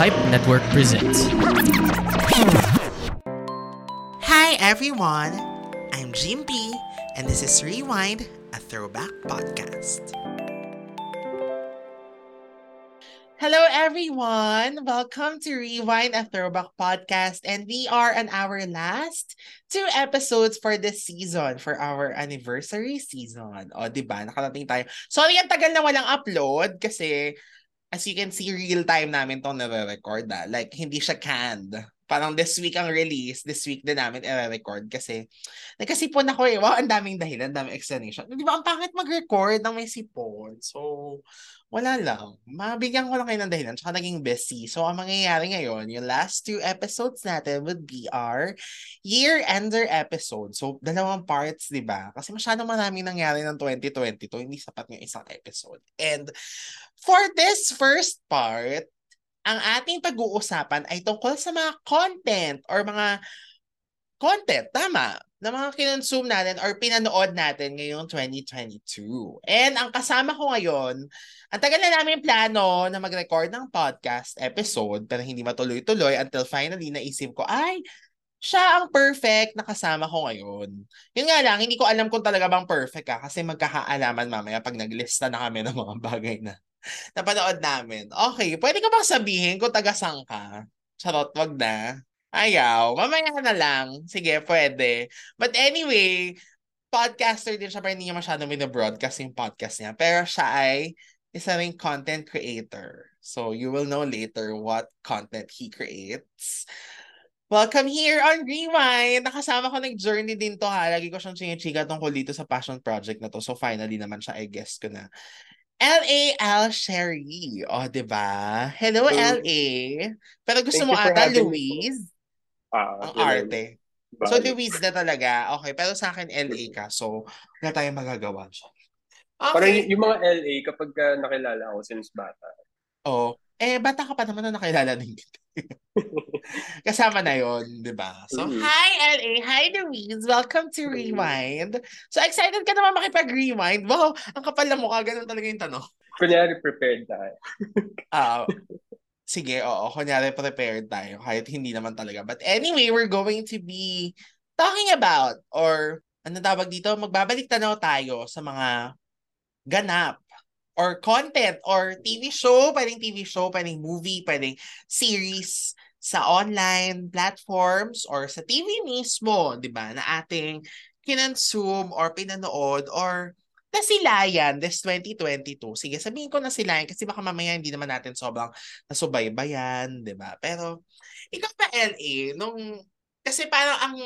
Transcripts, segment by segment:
Hype Network presents. Hi everyone, I'm Jim B, and this is Rewind, a throwback podcast. Hello everyone, welcome to Rewind, a throwback podcast, and we are on our last two episodes for this season, for our anniversary season. O, di ba? Nakarating tayo. Sorry, ang tagal na walang upload kasi as you can see, real time namin itong nare-record ah. Like, hindi siya canned. Parang this week ang release, this week din namin i-record kasi nagkasipon ako eh. Wow, ang daming dahilan, ang daming explanation. Di ba, ang pangit mag-record ng may sipon. So, wala lang. Mabigyan ko lang kayo ng dahilan. Tsaka naging busy. So, ang mangyayari ngayon, yung last two episodes natin would be our year-ender episode. So, dalawang parts, di ba? Kasi masyadong maraming nangyari ng 2022. Hindi sapat yung isang episode. And for this first part, ang ating pag-uusapan ay tungkol sa mga content or mga content, tama, na mga kinonsume natin or pinanood natin ngayong 2022. And ang kasama ko ngayon, ang tagal na namin plano na mag-record ng podcast episode pero hindi matuloy-tuloy until finally naisip ko, ay, siya ang perfect na kasama ko ngayon. Yun nga lang, hindi ko alam kung talaga bang perfect ka kasi magkakaalaman mamaya pag naglista na kami ng mga bagay na napanood namin. Okay, pwede ka bang sabihin kung taga-sang ka? Charot, wag na. Ayaw. Mamaya na lang. Sige, pwede. But anyway, podcaster din siya pero hindi niya masyadong binabroadcast yung podcast niya. Pero siya ay isa ring content creator. So you will know later what content he creates. Welcome here on Rewind! Nakasama ko nag-journey din to ha. Lagi ko siyang chinichika tungkol dito sa passion project na to. So finally naman siya, I guess ko na. L.A.L. Sherry. O, oh, di ba? Hello, L.A. Pero gusto mo ata, Louise? Uh, ang arte. Bye. So, Louise na talaga. Okay, pero sa akin, LA ka. So, wala tayong magagawa siya. Okay. Parang yung mga LA, kapag ka nakilala ako since bata. Oh, eh, bata ka pa naman na nakilala din kita. Kasama na yon di ba? So, mm-hmm. hi LA! Hi Louise! Welcome to Rewind! So, excited ka naman makipag-rewind? Wow! Ang kapal na mukha, ganun talaga yung tanong. Kunyari, prepared tayo. Ah, uh, sige, oo, kunyari prepared tayo kahit hindi naman talaga. But anyway, we're going to be talking about or ano tawag dito, magbabalik tanaw tayo sa mga ganap or content or TV show, pwedeng TV show, pwedeng movie, pwedeng series sa online platforms or sa TV mismo, 'di ba? Na ating kinonsume or pinanood or nasilayan this 2022. Sige, sabihin ko nasilayan kasi baka mamaya hindi naman natin sobrang nasubaybayan, di ba? Pero, ikaw pa LA, nung, kasi parang ang,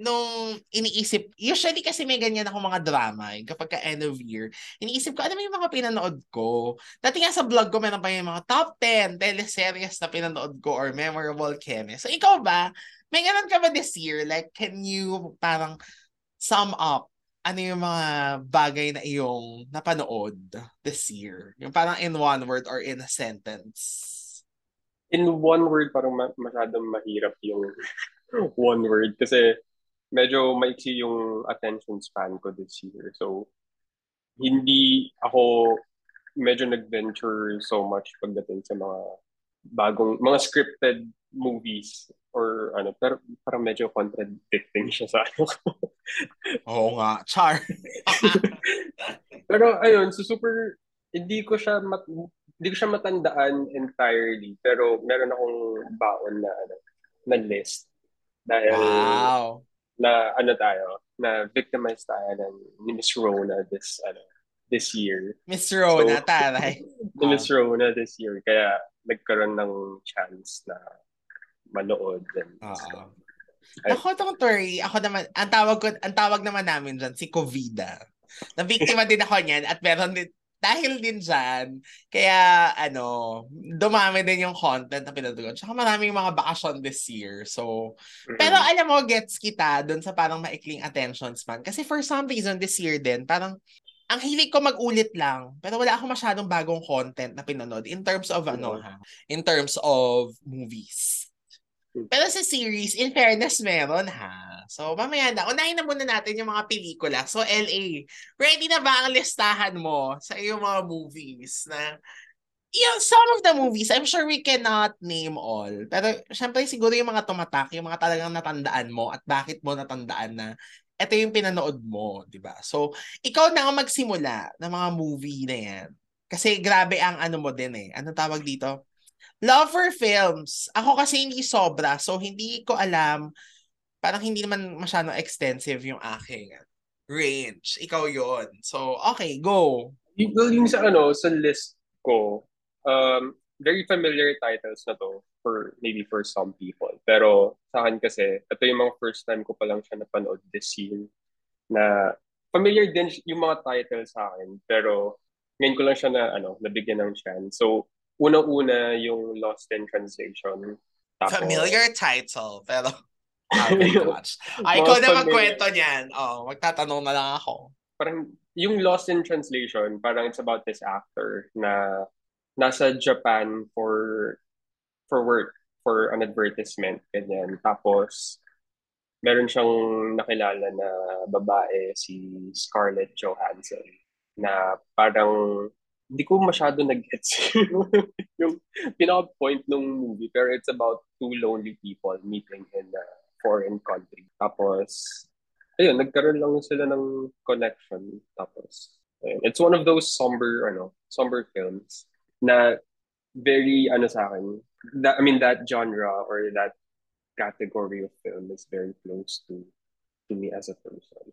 nung iniisip, usually kasi may ganyan ako mga drama, eh, kapag ka end of year, iniisip ko, ano yung mga pinanood ko? Dati nga sa vlog ko, meron pa yung mga top 10 teleseries na pinanood ko or memorable keme. So, ikaw ba, may ganun ka ba this year? Like, can you parang sum up ano yung mga bagay na iyong napanood this year? Yung parang in one word or in a sentence? In one word, parang ma- masyadong mahirap yung one word kasi medyo maiksi yung attention span ko this year. So, hindi ako medyo nag-venture so much pagdating sa mga bagong, mga scripted movies or ano, pero parang medyo contradicting siya sa ano. Oo nga, char. pero ayun, so super, hindi ko siya mat, hindi ko siya matandaan entirely, pero meron akong baon na ano, na list. Dahil wow. Na ano tayo, na victimized tayo ng ni Miss Rona this ano, this year. Miss Rona, so, taray. ni Miss Rona this year. Kaya nagkaroon ng chance na manood. And, uh Ako tong Tori, ako naman, ang tawag ko, ang tawag naman namin dyan, si Covida. Nabiktima din ako niyan at meron din, dahil din dyan, kaya ano, dumami din yung content na pinatugon. Tsaka maraming mga bakasyon this year. So, mm-hmm. pero alam mo, gets kita dun sa parang maikling attention span. Kasi for some reason this year din, parang ang hilig ko mag-ulit lang, pero wala akong masyadong bagong content na pinanood in terms of ano ha, in terms of movies. Pero sa series, in fairness, meron ha. So, mamaya na. Unahin na muna natin yung mga pelikula. So, LA, ready na ba ang listahan mo sa iyong mga movies na yeah, some of the movies, I'm sure we cannot name all. Pero syempre siguro yung mga tumatak, yung mga talagang natandaan mo at bakit mo natandaan na ito yung pinanood mo, di ba? So, ikaw na nga magsimula ng mga movie na yan. Kasi grabe ang ano mo din eh. Ano tawag dito? Love for films. Ako kasi hindi sobra. So, hindi ko alam. Parang hindi naman masyadong extensive yung aking range. Ikaw yon So, okay, go. Well, yung sa ano, sa list ko, um, very familiar titles na to for maybe for some people. Pero sa akin kasi, ito yung mga first time ko pa lang siya napanood this year na familiar din yung mga titles sa akin. Pero ngayon ko lang siya na ano, nabigyan ng chance. So, unang-una yung Lost in Translation. Tapos, familiar title, pero. Ay, ikaw na magkwento niyan. Oh, magtatanong na lang ako. Parang yung Lost in Translation, parang it's about this actor na nasa Japan for for work, for an advertisement, ganyan. Tapos, meron siyang nakilala na babae, si Scarlett Johansson, na parang hindi ko masyado nag-gets yung pinaka-point ng movie. Pero it's about two lonely people meeting in a foreign country. Tapos, ayun, nagkaroon lang sila ng connection. Tapos, ayun, it's one of those somber, ano, somber films na very ano sa akin that I mean that genre or that category of film is very close to to me as a person.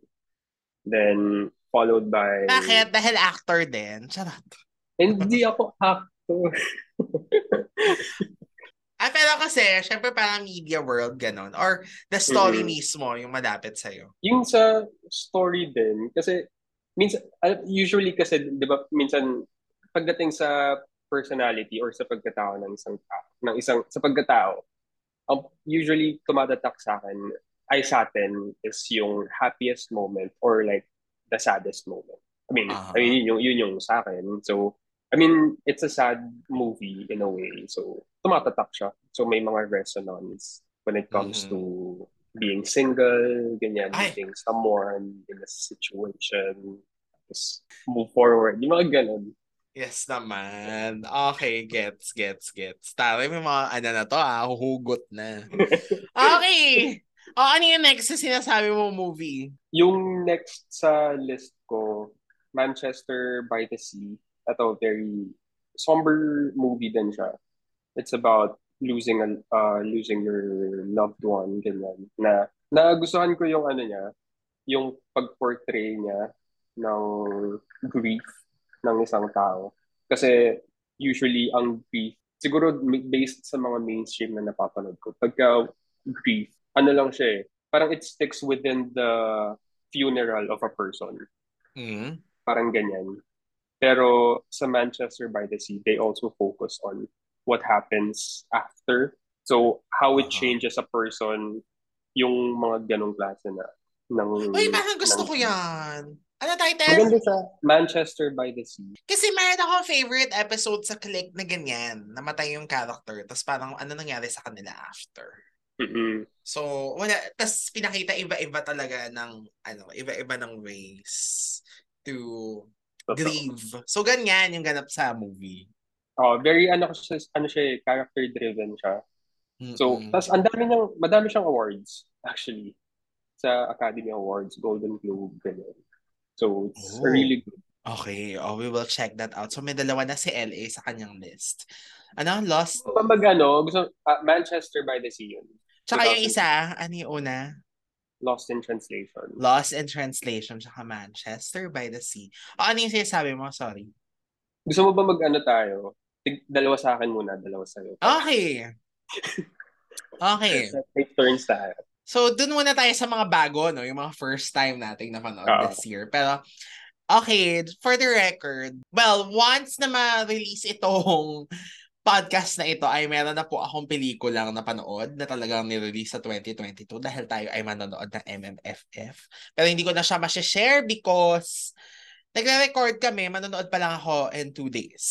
Then followed by Bakit? Dahil actor din. Charot. Hindi ako actor. ah, pero kasi, syempre parang media world, ganon. Or the story mm-hmm. mismo, yung malapit sa'yo. Yung sa story din, kasi minsan, usually kasi, di ba, minsan, pagdating sa personality or sa pagkatao ng isang tao, ng isang sa pagkatao, um, usually tumatatak sa akin ay sa atin is yung happiest moment or like the saddest moment. I mean, uh-huh. I mean yun yung, yun yung sa akin. So, I mean, it's a sad movie in a way. So, tumatatak siya. So, may mga resonance when it comes mm-hmm. to being single, ganyan, Ay. meeting someone in a situation, just move forward. Yung mga ganun. Yes naman. Okay, gets, gets, gets. Tara, may mga ano na to ah, huhugot na. okay! O, oh, ano yung next sa sinasabi mo movie? Yung next sa list ko, Manchester by the Sea. Ito, very somber movie din siya. It's about losing a, uh, losing your loved one, ganyan. Na, nagustuhan ko yung ano niya, yung pag-portray niya ng grief ng isang tao. Kasi usually ang grief, siguro based sa mga mainstream na napapanood ko, pagka grief, ano lang siya eh, parang it sticks within the funeral of a person. Mm-hmm. Parang ganyan. Pero sa Manchester by the Sea, they also focus on what happens after. So, how it uh-huh. changes a person, yung mga ganong klase na. Ng, Uy, parang gusto ng, ko yan. Ano title? Maganda sa Manchester by the Sea. Kasi meron ako favorite episode sa Click na ganyan. Namatay yung character. Tapos parang ano nangyari sa kanila after. Mm-hmm. So, wala. Tapos pinakita iba-iba talaga ng, ano, iba-iba ng ways to. Grieve. So, ganyan yung ganap sa movie. Oh, very ano siya, ano siya, eh, character driven siya. So, tapos ang dami niyang, madami siyang awards actually sa Academy Awards, Golden Globe, ganyan. So it's oh. really good. Okay, oh, we will check that out. So may dalawa na si LA sa kanyang list. Ano? Lost? Mag ano, gusto, uh, Manchester by the Sea yun. Tsaka yung isa, ano yung una? Lost in Translation. Lost in Translation, tsaka Manchester by the Sea. O ano yung sinasabi mo? Sorry. Gusto mo ba mag-ano tayo? Dalawa sa akin muna, dalawa sa'yo. Okay. okay. Take turns tayo. So, dun muna tayo sa mga bago, no? Yung mga first time nating napanood uh this year. Pero, okay, for the record, well, once na ma-release itong podcast na ito ay meron na po akong pelikulang napanood na talagang nirelease sa 2022 dahil tayo ay manonood ng MMFF. Pero hindi ko na siya ma-share because nagre-record kami, manonood pa lang ako in two days.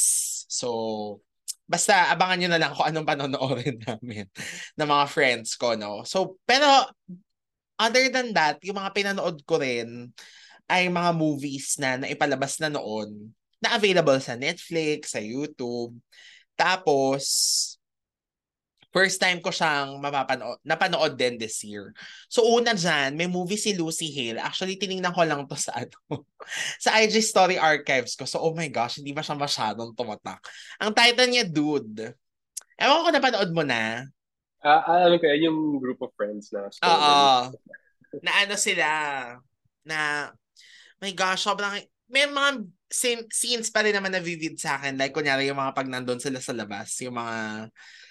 So, Basta abangan nyo na lang kung anong panonoorin namin ng mga friends ko, no? So, pero other than that, yung mga pinanood ko rin ay mga movies na naipalabas na noon na available sa Netflix, sa YouTube. Tapos, first time ko siyang mapapanood, napanood din this year. So una dyan, may movie si Lucy Hale. Actually, tiningnan ko lang to sa ano, sa IG Story Archives ko. So oh my gosh, hindi ba siya masyadong tumatak? Ang title niya, Dude. Ewan ko napanood mo na. Ah, uh, alam ko, yung group of friends na. Oo. na ano sila, na, my gosh, sobrang, may mga scenes pa rin naman na vivid sa akin. Like, kunyari, yung mga pag nandun sila sa labas, yung mga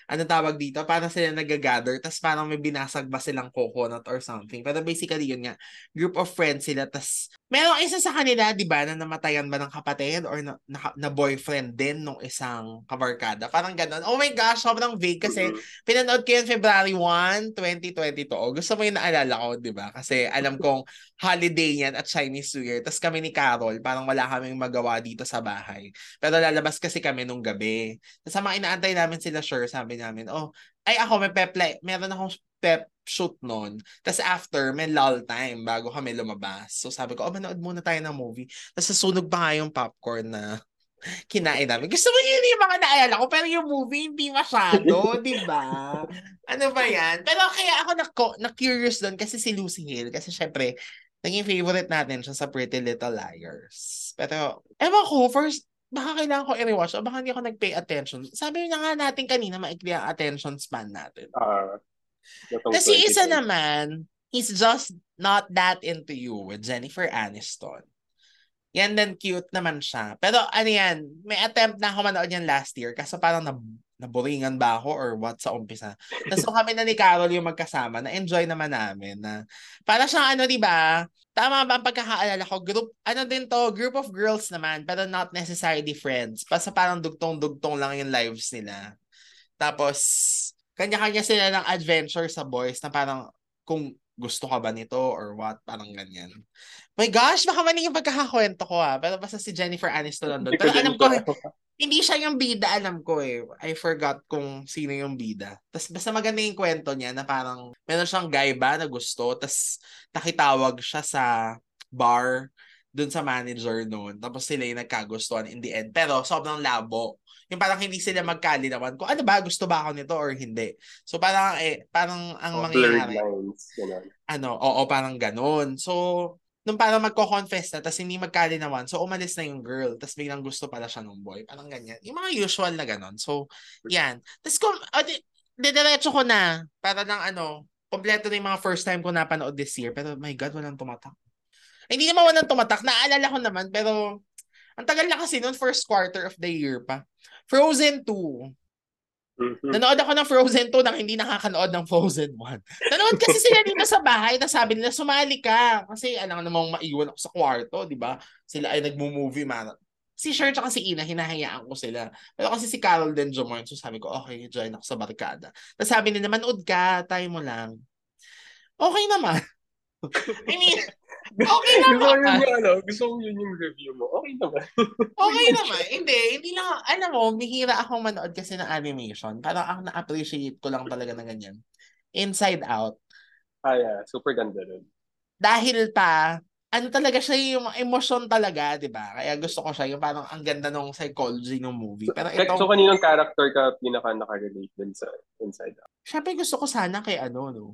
ano tawag dito, parang sila nag-gather, tapos parang may binasag ba silang coconut or something. Pero basically yun nga, group of friends sila, tapos merong isa sa kanila, di ba, na namatayan ba ng kapatid or na, na, na boyfriend din nung isang kabarkada. Parang ganun. Oh my gosh, sobrang vague kasi pinanood ko yun February 1, 2022. Gusto mo yung naalala ko, di ba? Kasi alam kong holiday yan at Chinese New Year. Tapos kami ni Carol, parang wala kaming magawa dito sa bahay. Pero lalabas kasi kami nung gabi. Tapos mga inaantay namin sila, sure, sabi namin, oh, ay ako may pep play. Meron akong pep shoot noon. Tapos after, may lull time bago kami lumabas. So sabi ko, oh, manood muna tayo ng movie. Tapos sunog pa nga yung popcorn na kinain namin. Gusto mo yun yung mga naalala ko, pero yung movie hindi masyado, di ba? Ano ba yan? Pero kaya ako na-curious doon kasi si Lucy Hill, kasi syempre, naging favorite natin siya sa Pretty Little Liars. Pero, ewan ko, first, baka kailangan ko i-rewatch o baka hindi ako nag-pay attention. Sabi na nga natin kanina, maikli ang attention span natin. Uh, Kasi isa naman, he's just not that into you with Jennifer Aniston. Yan din cute naman siya. Pero ano yan, may attempt na ako manood yan last year kasi parang na, naburingan ba ako or what sa umpisa. Tapos so kami na ni Carol yung magkasama, na-enjoy naman namin. Na, para siyang ano, di ba? Tama ba ang pagkakaalala ko? Group, ano din to, group of girls naman, pero not necessarily friends. Basta parang dugtong-dugtong lang yung lives nila. Tapos, kanya-kanya sila ng adventure sa boys na parang kung gusto ka ba nito or what, parang ganyan. My gosh, baka mali yung pagkakakwento ko ah. Pero basta si Jennifer Aniston doon. Pero alam ko, hindi siya yung bida, alam ko eh. I forgot kung sino yung bida. Tapos basta maganda yung kwento niya na parang meron siyang guy ba na gusto, tapos nakitawag siya sa bar dun sa manager noon. Tapos sila yung nagkagustuhan in the end. Pero sobrang labo. Yung parang hindi sila magkalinawan kung ano ba, gusto ba ako nito or hindi. So parang, eh, parang ang oh, mangyayari. Lines, ano, oo, parang ganun. So, nung parang magko-confess na, tapos hindi magkalinawan, so umalis na yung girl, tapos biglang gusto pala siya ng boy. Parang ganyan. Yung mga usual na ganon. So, yan. Tapos kung, oh, di, didiretso ko na, para lang ano, kompleto na yung mga first time ko napanood this year, pero my God, walang tumatak. Ay, hindi naman walang tumatak, naalala ko naman, pero ang tagal na kasi noon, first quarter of the year pa. Frozen 2. Mm-hmm. Nanood ako ng Frozen 2 nang hindi nakakanood ng Frozen 1. Nanood kasi sila dito sa bahay na sabi nila, sumali ka. Kasi alam namang maiwan ako sa kwarto, di ba? Sila ay nagmo-movie man. Si Cher at si Ina, hinahayaan ko sila. Pero kasi si Carol din Jomorn, so sabi ko, okay, join ako sa barkada. Tapos sabi nila, manood ka, tayo mo lang. Okay naman. I mean, Okay naman. gusto mo yung, ano, gusto mo yun yung review mo. Okay naman. okay naman. Hindi, hindi lang, alam mo, bihira akong manood kasi ng animation. Parang ako na-appreciate ko lang talaga ng ganyan. Inside Out. Ah, yeah. Super ganda rin. Dahil pa, ano talaga siya yung emosyon talaga, di ba? Kaya gusto ko siya, yung parang ang ganda ng psychology ng movie. Pero ito, so, kaninong character ka pinaka nakarelate din sa Inside Out? Siyempre gusto ko sana kay ano, no?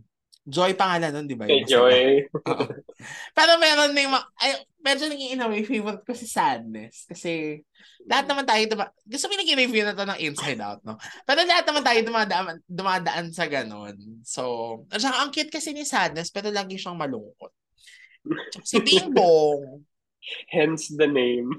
Joy pangalan nun, di ba? Kay Joy. Pero meron na yung, ay, medyo naging in a way, favorite ko si Sadness. Kasi, lahat naman tayo, duma- gusto mo nag-review na to ng Inside Out, no? Pero lahat naman tayo dumadaan, dumadaan sa ganun. So, at saka ang cute kasi ni Sadness, pero lagi siyang malungkot. Si Bimbong. Hence the name.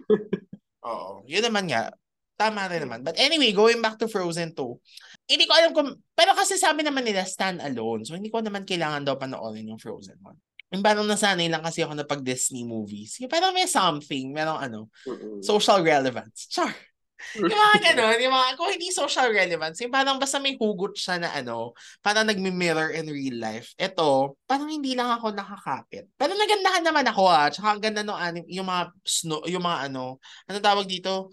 Oo. Yun naman nga. Tama rin naman. But anyway, going back to Frozen 2, hindi ko alam kung, pero kasi sabi naman nila stand alone. So hindi ko naman kailangan daw panoorin yung Frozen 1. Yung parang nasanay lang kasi ako na pag Disney movies. Yung parang may something, merong ano, social relevance. Char. yung mga ganun, yung mga, kung hindi social relevance, yung parang basta may hugot siya na ano, parang nagmi-mirror in real life. Ito, parang hindi lang ako nakakapit. Pero nagandahan naman ako ah, tsaka ang ganda no, yung mga snow, yung mga ano, ano tawag dito,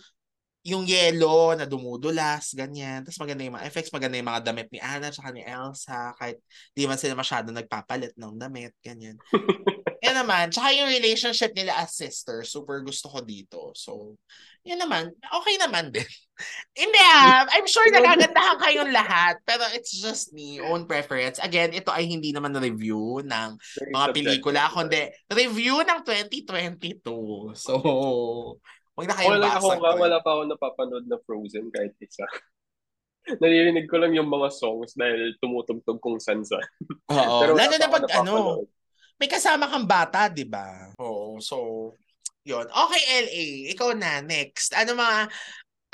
yung yellow na dumudulas, ganyan. Tapos maganda yung mga effects, maganda yung mga damit ni Anna at ni Elsa, kahit di man sila masyado nagpapalit ng damit, ganyan. yan naman, tsaka yung relationship nila as sisters, super gusto ko dito. So, yun naman, okay naman din. Hindi ah, I'm sure nagagandahan kayong lahat, pero it's just me, own preference. Again, ito ay hindi naman review ng mga pelikula, kundi review ng 2022. So, Huwag na kayong wala ako nga, wala pa ako napapanood na Frozen kahit isa. Naririnig ko lang yung mga songs dahil tumutugtog kung san-san. Oo. Pero Lalo na pag ano, may kasama kang bata, di ba? Oo. So, yon Okay, LA. Ikaw na, next. Ano mga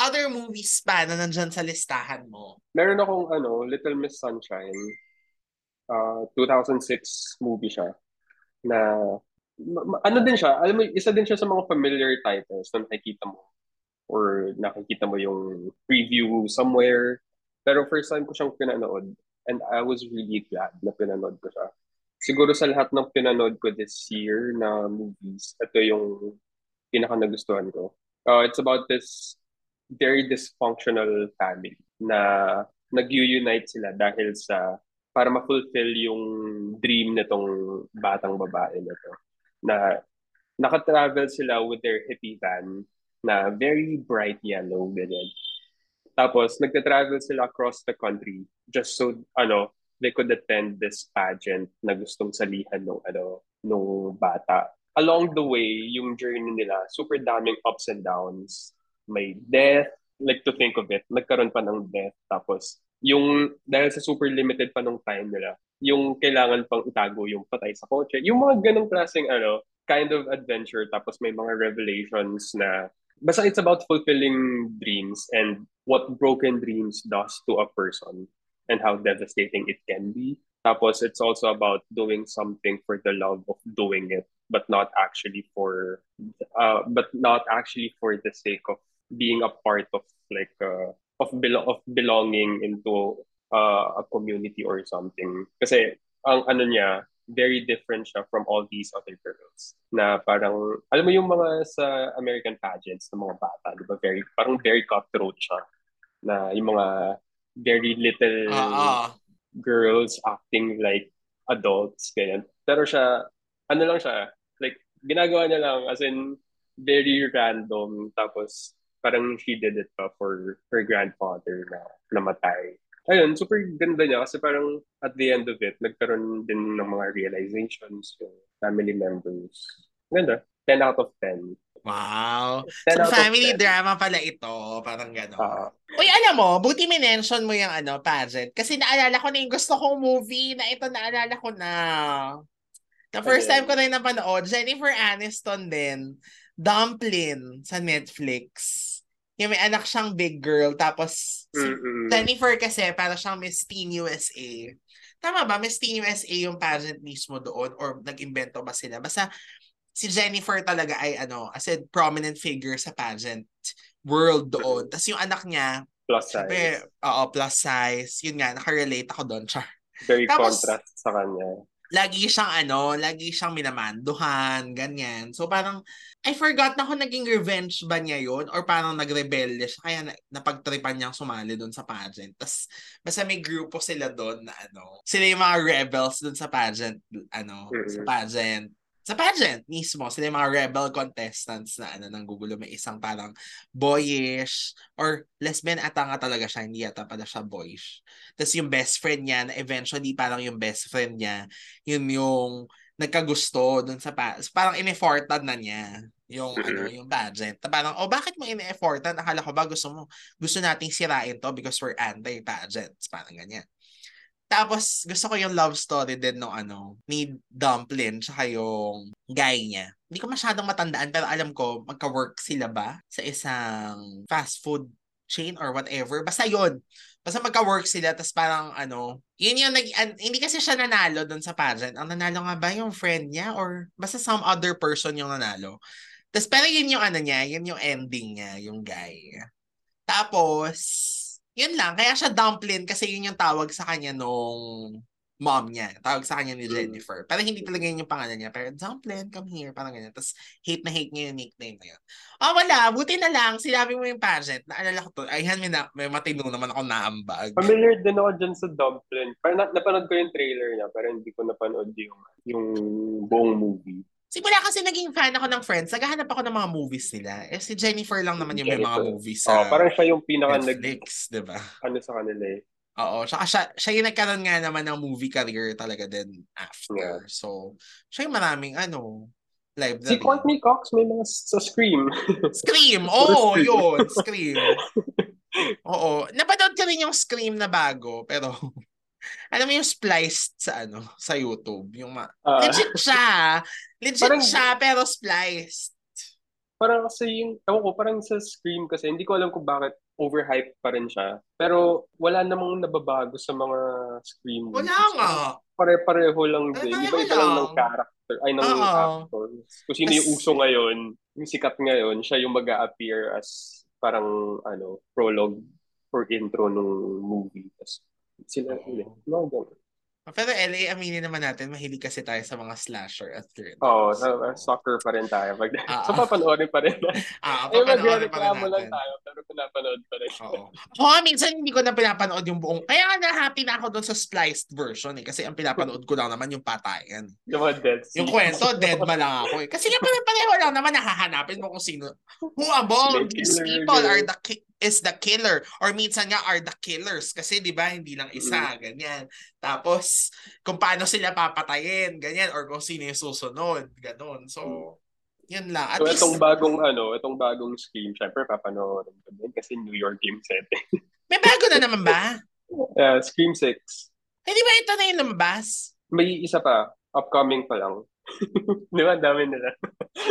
other movies pa na nandyan sa listahan mo? Meron akong ano, Little Miss Sunshine. Uh, 2006 movie siya na ano din siya, alam mo, isa din siya sa mga familiar titles na nakikita mo or nakikita mo yung preview somewhere. Pero first time ko siyang pinanood and I was really glad na pinanood ko siya. Siguro sa lahat ng pinanood ko this year na movies, ito yung pinaka nagustuhan ko. Uh, it's about this very dysfunctional family na nag-unite sila dahil sa para ma-fulfill yung dream nitong batang babae na to na nakatravel sila with their hippie van na very bright yellow, ganyan. Tapos, nagta-travel sila across the country just so, ano, they could attend this pageant na gustong salihan ng, ano, nung bata. Along the way, yung journey nila, super daming ups and downs. May death, like to think of it, nagkaroon pa ng death. Tapos, yung, dahil sa super limited pa nung time nila, yung kailangan pang itago yung patay sa kotse. Yung mga ganong klaseng ano, kind of adventure tapos may mga revelations na basta it's about fulfilling dreams and what broken dreams does to a person and how devastating it can be. Tapos it's also about doing something for the love of doing it but not actually for uh, but not actually for the sake of being a part of like uh, of belo- of belonging into uh, a community or something. Kasi ang ano niya, very different siya from all these other girls. Na parang, alam mo yung mga sa American pageants ng mga bata, di ba? Very, parang very cutthroat siya. Na yung mga very little uh-uh. girls acting like adults, ganyan. Pero siya, ano lang siya, like, ginagawa niya lang, as in, very random. Tapos, parang she did it pa for her grandfather na namatay ayun, super ganda niya kasi parang at the end of it, nagkaroon din ng mga realizations yung family members. Ganda. 10 out of 10. Wow. So family drama pala ito. Parang gano'n. Uh, Uy, alam mo, buti minention mo yung ano, pageant. Kasi naalala ko na yung gusto kong movie na ito naalala ko na. The first time ko na yung napanood, Jennifer Aniston din. Dumpling sa Netflix yung may anak siyang big girl, tapos si. Jennifer kasi para siyang Miss Teen USA. Tama ba? Miss Teen USA yung pageant mismo doon or nag-invento ba sila? Basta si Jennifer talaga ay ano, as a prominent figure sa pageant world doon. Tapos yung anak niya, plus size. Sabi, oo, plus size. Yun nga, nakarelate ako doon. Char. Very Tapos, contrast sa kanya lagi siyang ano, lagi siyang minamanduhan, ganyan. So parang, I forgot na kung naging revenge ba niya yon or parang nagrebelde siya, kaya na, napagtripan niyang sumali doon sa pageant. Tapos, basta may grupo sila doon na ano, sila yung mga rebels doon sa pageant, ano, mm-hmm. sa pageant sa pageant mismo, sila yung mga rebel contestants na ano, nang gugulo may isang parang boyish or lesbian ata nga talaga siya, hindi yata pala siya boyish. Tapos yung best friend niya, na eventually parang yung best friend niya, yun yung nagkagusto dun sa pa- parang in-effortan na niya yung ano yung pageant. Na parang oh bakit mo in-effortan? Akala ko ba gusto mo gusto nating sirain to because we're anti-pageants. Parang ganyan. Tapos, gusto ko yung love story din no ano, ni Dumpling tsaka yung guy niya. Hindi ko masyadong matandaan pero alam ko magka-work sila ba sa isang fast food chain or whatever. Basta yun. Basta magka-work sila tapos parang ano, yun yung nag, an, hindi kasi siya nanalo doon sa pageant. Ang nanalo nga ba yung friend niya or basta some other person yung nanalo. Tapos pero yun yung ano niya, yun yung ending niya, yung guy. Tapos, yun lang. Kaya siya dumpling kasi yun yung tawag sa kanya nung mom niya. Tawag sa kanya ni Mm. Jennifer. Pero hindi talaga yun yung pangalan niya. Pero Dumplin, come here. Parang ganyan. Tapos hate na hate niya yung nickname na yun. Oh, wala. Buti na lang. Sinabi mo yung pageant. Naalala ko to. Ayhan, may, na, may matino naman ako naambag. Familiar din ako dyan sa Dumplin. Parang na- napanood ko yung trailer niya, pero hindi ko napanood yung, yung buong movie. Simula kasi naging fan ako ng Friends. Naghahanap ako ng mga movies nila. Eh, si Jennifer lang naman yung may mga Jennifer. movies Oh, sa parang siya yung pinaka nag, Netflix, di ba? ano sa kanila eh. Oo, tsaka siya, siya yung nagkaroon nga naman ng movie career talaga din after. Yeah. So, siya yung maraming ano, live Si Courtney Cox may mga sa Scream. Scream! Oo, oh, yun, Scream. Oo. Napanood ko rin yung Scream na bago, pero alam mo yung spliced sa ano, sa YouTube. Yung ma- Ah, legit siya. Legit Parang- siya, pero spliced. parang kasi yung, ewan ko, parang sa Scream kasi, hindi ko alam kung bakit overhyped pa rin siya. Pero wala namang nababago sa mga Scream Wala nga. Pare-pareho lang din. Iba-iba lang ng character, ay ng Oo. actors. Kung sino yung uso ngayon, yung sikat ngayon, siya yung mag appear as parang ano, prologue or intro nung movie. Tas sila Oo. ulit. No, ganun. Pero LA, aminin naman natin, mahilig kasi tayo sa mga slasher at thriller. Oo, oh, soccer pa rin tayo. Pag, Ah. so, papanoorin pa rin. Ah, eh, papanoorin pa rin magreklamo lang natin. tayo, pero pinapanood pa rin. Oo. Oo, minsan hindi ko na pinapanood yung buong. Kaya nga na-happy na ako doon sa spliced version eh. Kasi ang pinapanood ko lang naman yung patayan. Yung mga dead Yung scenes. kwento, dead ma lang ako eh. Kasi nga pare-pareho lang naman nakahanapin mo kung sino. Who among these people are the ki- is the killer. Or minsan nga are the killers. Kasi 'di ba hindi lang isa ganyan. Tapos kung paano sila papatayin ganyan. Or kung sino yung susunod ganon so yun lang. At So, least itong bagong ano, itong bagong scheme, syempre papanoorin ko din kasi New York game setting. may bago na naman ba? Uh, Scream 6. hindi ba ito na yung lumabas? May isa pa, upcoming pa lang. Di ba? Dami nila.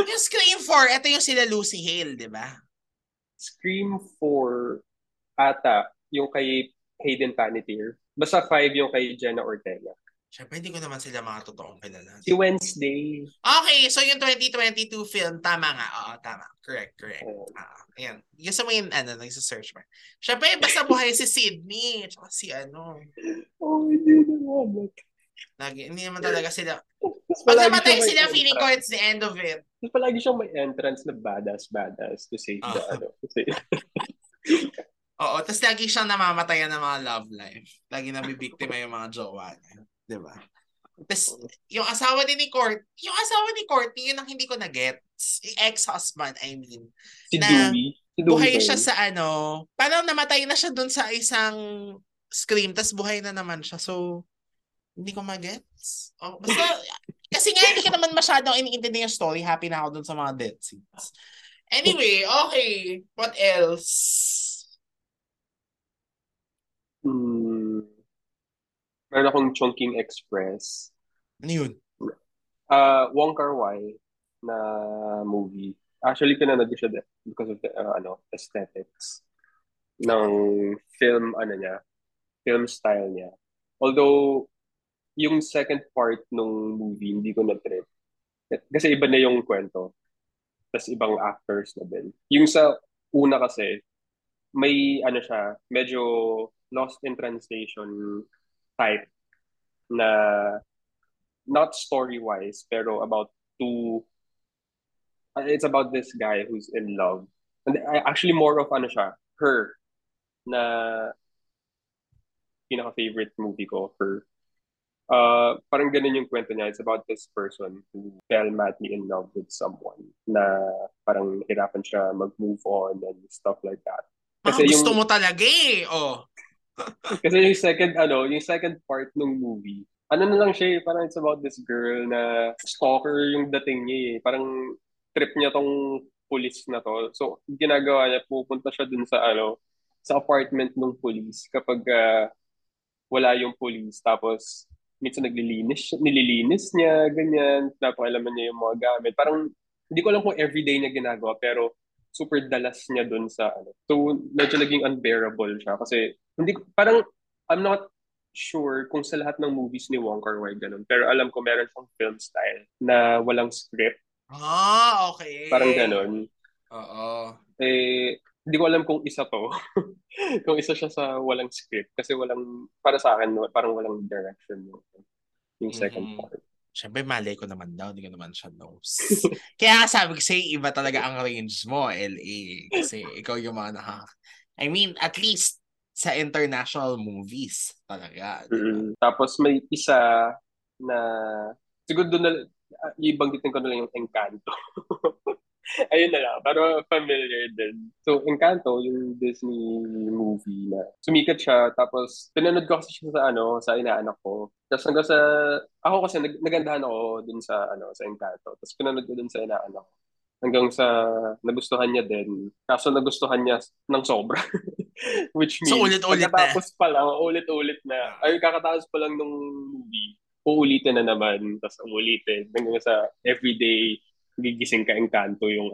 yung Scream 4 ito yung sila Lucy Hale 'di ba Scream 4 ata, yung kay Hayden Panettiere. Basta 5 yung kay Jenna Ortega. Syempre, hindi ko naman sila mga totoong kilala. Si Wednesday. Okay, so yung 2022 film, tama nga. Oo, tama. Correct, correct. Oh, Ah, ayan. Gusto mo yung, ano, nagsa-search mo. Syempre, basta buhay si Sydney. Tsaka si, ano, oh hindi naman. lagi, hindi naman talaga sila. Pag namatay sila, feeling ko it's the end of it. Tapos palagi siyang may entrance na badass, badass to save the, ano, to save. Oo, tapos lagi siyang namamatayan ng mga love life. Lagi nabibiktima yung mga jowa niya. Di ba? Tapos, yung asawa din ni Court, yung asawa ni Courtney, yun ang hindi ko na-gets. Ex-husband, I mean. Si Na Dewey. Si Dewey buhay siya sa ano, parang namatay na siya dun sa isang scream, tas buhay na naman siya. So, hindi ko magets. Oh, basta, kasi nga hindi ko naman masyadong iniintindi yung story. Happy na ako dun sa mga death scenes. Anyway, okay. What else? Hmm. Meron akong Chongqing Express. Ano yun? Uh, Wong Kar Wai na movie. Actually, pinanood ko siya because of the uh, ano, aesthetics ng film, ano niya, film style niya. Although, yung second part nung movie, hindi ko na-trip. Kasi iba na yung kwento. Tapos ibang actors na din. Yung sa una kasi, may ano siya, medyo lost in translation type na not story-wise, pero about two, uh, it's about this guy who's in love. And actually more of ano siya, her, na pinaka-favorite movie ko, her. Uh, parang ganun yung kwento niya. It's about this person who fell madly in love with someone na parang nahirapan siya mag-move on and stuff like that. Ah, Kasi gusto yung- mo talaga eh. Oh. Kasi yung second, ano, yung second part ng movie, ano na lang siya eh, parang it's about this girl na stalker yung dating niya eh. Parang trip niya tong police na to. So, ginagawa niya, pupunta siya dun sa, ano, sa apartment ng police kapag ah, wala yung police. Tapos, minsan naglilinis, nililinis niya, ganyan. Tapos, alam niya yung mga gamit. Parang, hindi ko alam kung everyday niya ginagawa, pero super dalas niya dun sa ano. So, medyo naging unbearable siya kasi hindi parang I'm not sure kung sa lahat ng movies ni Wong Kar Wai ganun. Pero alam ko meron siyang film style na walang script. Ah, okay. Parang ganun. Oo. Eh, hindi ko alam kung isa to. kung isa siya sa walang script. Kasi walang, para sa akin, parang walang direction yung, yung second mm-hmm. part. Siyempre, malay ko naman daw. Hindi ko naman siya knows. Kaya sabi ko sa'yo, iba talaga ang range mo, LA. Kasi ikaw yung mga nakaka... I mean, at least sa international movies talaga. Diba? Mm-hmm. Tapos may isa na siguro doon na ibanggitin ko na lang yung Encanto. Ayun na lang, pero familiar din. So, Encanto, yung Disney movie na sumikat siya, tapos pinanood ko kasi siya sa ano, sa inaanak ko. Tapos hanggang sa, ako kasi nag, nagandahan ako dun sa, ano, sa Encanto. Tapos pinanood ko dun sa inaanak ko. Hanggang sa nagustuhan niya din. Kaso nagustuhan niya ng sobra. Which means, so, ulit-ulit na. pa lang, ulit-ulit na. Ay, kakatapos pa lang nung movie uulitin na naman, tapos uulitin. Hanggang sa everyday, gigising ka engkanto yung...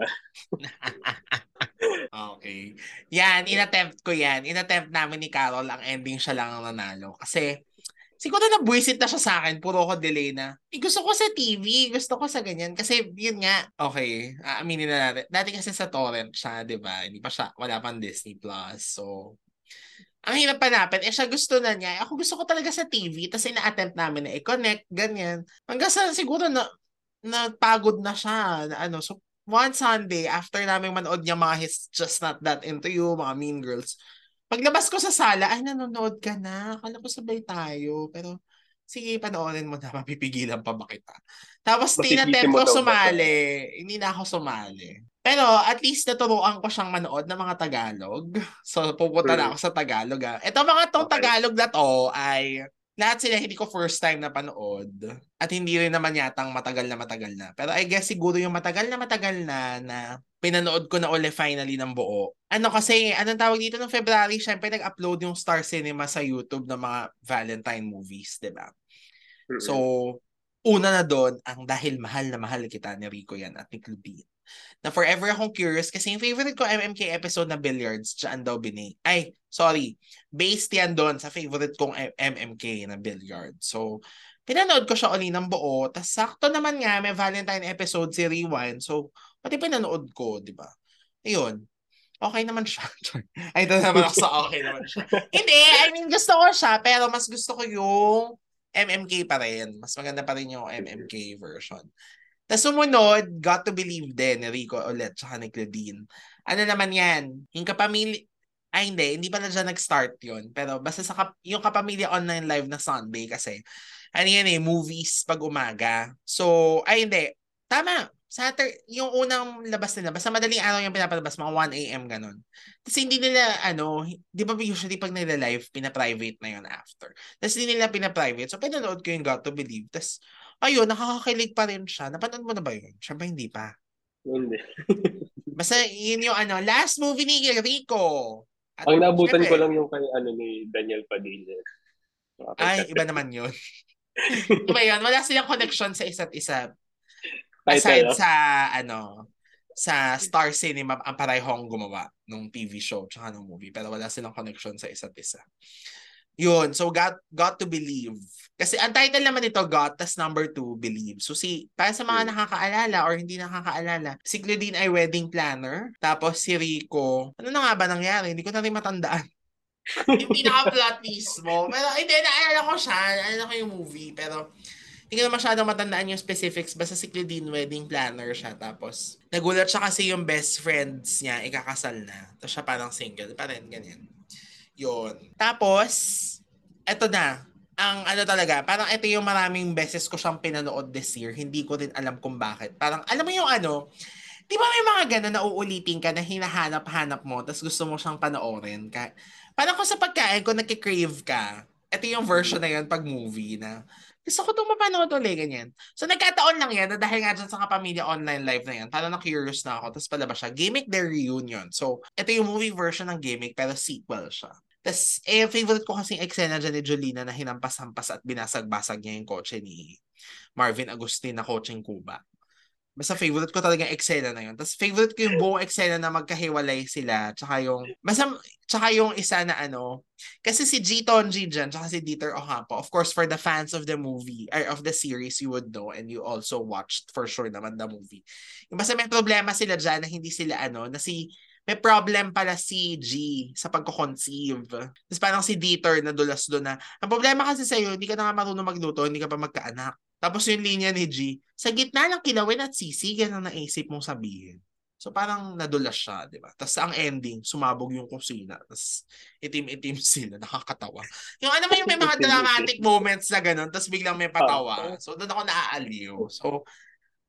okay. Yan, inattempt ko yan. Inattempt namin ni Carol, ang ending siya lang ang nanalo. Kasi, siguro na buwisit na siya sa akin, puro ko delay na. Eh, gusto ko sa TV, gusto ko sa ganyan. Kasi, yun nga, okay, aaminin na natin. Dati kasi sa torrent siya, di ba? Hindi pa siya, wala pang Disney Plus. So, ang hirap hanapin, eh siya gusto na niya. Ako gusto ko talaga sa TV, tapos ina-attempt namin na i-connect, ganyan. Hanggang sa siguro na napagod na siya. Na, ano, so, one Sunday, after namin manood niya mga His Just Not That Into You, mga Mean Girls, paglabas ko sa sala, ay, nanonood ka na. Akala ko sabay tayo. Pero, sige, panoorin mo na, mapipigilan pa ba kita? Tapos, tinatempt ko sumali. Hindi na ako sumali. Pero at least naturuan ko siyang manood ng mga Tagalog. So pupunta na ako sa Tagalog. Ah. Ito mga tong okay. Tagalog na to ay lahat sila hindi ko first time na panood. At hindi rin naman yatang matagal na matagal na. Pero I guess siguro yung matagal na matagal na na pinanood ko na uli finally ng buo. Ano kasi, anong tawag dito ng February, syempre nag-upload yung Star Cinema sa YouTube ng mga Valentine movies, di ba? So, una na doon, ang dahil mahal na mahal kita ni Rico yan at ni Clubin na forever akong curious kasi yung favorite ko MMK episode na Billiards, dyan daw bini. Ay, sorry. Based yan doon sa favorite kong MMK na Billiards. So, pinanood ko siya uli ng buo. Tapos sakto naman nga, may Valentine episode si Rewind. So, pati pinanood ko, di ba? Ayun. Okay naman siya. Ay, ito naman ako sa okay naman siya. Hindi, I mean, gusto ko siya, pero mas gusto ko yung MMK pa rin. Mas maganda pa rin yung MMK version. Tapos sumunod, Got to Believe din, Rico ulit, tsaka ni Claudine. Ano naman yan? Yung kapamilya, ay hindi, hindi pa na dyan nag-start yun. Pero basta sa kap- yung kapamilya online live na Sunday kasi, ano yan eh, movies pag umaga. So, ay hindi, tama, Saturday, yung unang labas nila, basta madaling araw yung pinapalabas, mga 1 a.m. ganun. Tapos hindi nila, ano, di ba usually pag nila-live, pina-private na yun after. Tapos hindi nila pina-private. So, pinanood ko yung Got to Believe. Tapos, ayun, nakakakilig pa rin siya. Napanood mo na ba yun? Siyempre hindi pa. Hindi. Basta yun yung ano, last movie ni Rico. At Ang nabutan ko lang yung kay ano ni Daniel Padilla. Ay, iba naman yun. iba yun. Wala silang connection sa isa't isa. Aside Title, sa ano, sa Star Cinema ang parehong gumawa ng TV show tsaka ng movie pero wala silang connection sa isa't isa. Yun, so got got to believe. Kasi ang title naman nito got tas number two believe. So si para sa mga nakakaalala or hindi nakakaalala, si Claudine ay wedding planner, tapos si Rico, ano na nga ba nangyari? Hindi ko na rin matandaan. hindi naka-plot mismo. Pero hindi, naalala ko siya. Naalala ko yung movie. Pero hindi ko na masyadong matandaan yung specifics. Basta si Claudine wedding planner siya. Tapos, nagulat siya kasi yung best friends niya, ikakasal na. Tapos siya parang single pa rin, ganyan. Yun. Tapos, eto na. Ang ano talaga, parang ito yung maraming beses ko siyang pinanood this year. Hindi ko din alam kung bakit. Parang, alam mo yung ano, di ba may mga gano'n na uulitin ka na hinahanap-hanap mo tapos gusto mo siyang panoorin? Ka, parang kung sa pagkain, kung nagkikrave ka, ito yung version na yun pag movie na gusto ko itong mapanood ulit, ganyan. So, nagkataon lang yan na dahil nga dyan sa kapamilya online live na yan, parang na-curious na ako, tapos palabas siya. Gimmick Their Reunion. So, ito yung movie version ng Gimmick, pero sequel siya. Tapos, eh, favorite ko kasing eksena dyan ni Jolina na hinampas-hampas at binasag-basag niya yung kotse ni Marvin Agustin na kotseng Cuba. Basta favorite ko talaga yung eksena na yun. Tapos favorite ko yung buong eksena na magkahiwalay sila. Tsaka yung, basta, tsaka yung isa na ano, kasi si G. Tonji dyan, tsaka si Dieter Ocampo, of course, for the fans of the movie, or of the series, you would know, and you also watched for sure naman the movie. Yung basta may problema sila dyan na hindi sila ano, na si may problem pala si G sa pagko-conceive. Tapos parang si Dieter nadulas doon na, ang problema kasi sa'yo, hindi ka na nga marunong magluto, hindi ka pa magkaanak. Tapos yung linya ni G, sa gitna ng kilawin at sisi, ganun ang naisip mong sabihin. So parang nadulas siya, di ba? Tapos ang ending, sumabog yung kusina. Tapos itim-itim sila, nakakatawa. Yung ano ba yung may mga dramatic moments na ganun, tapos biglang may patawa. So doon ako naaaliw. So,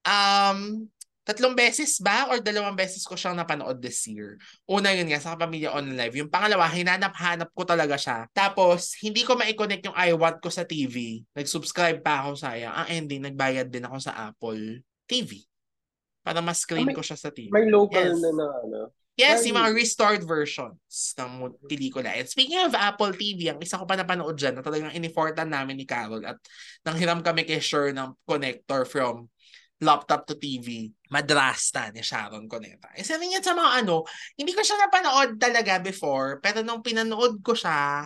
um, tatlong beses ba or dalawang beses ko siyang napanood this year. Una yun nga, sa Pamilya On Live. Yung pangalawa, hinanap-hanap ko talaga siya. Tapos, hindi ko ma-connect yung I Want ko sa TV. Nag-subscribe pa ako sayang. Ang ending, nagbayad din ako sa Apple TV. Para mas screen may, ko siya sa TV. May local Yes. na na ano. Yes, Ay. yung mga restored versions ng pelikula. And speaking of Apple TV, ang isa ko pa napanood dyan na talagang inifortan namin ni Carol at nanghiram kami kay Sher ng connector from laptop to TV, Madrasta ni Sharon Cuneta. Isa rin yan sa mga ano, hindi ko siya napanood talaga before, pero nung pinanood ko siya,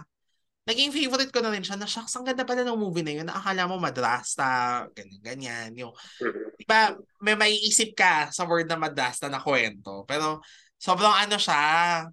naging favorite ko na rin siya na, shucks, ang ganda pala ng movie na yun. Nakakala mo Madrasta, ganyan-ganyan. Yung Mhm. Diba, may maiisip ka sa word na madrasta na kwento. Pero sobrang ano siya,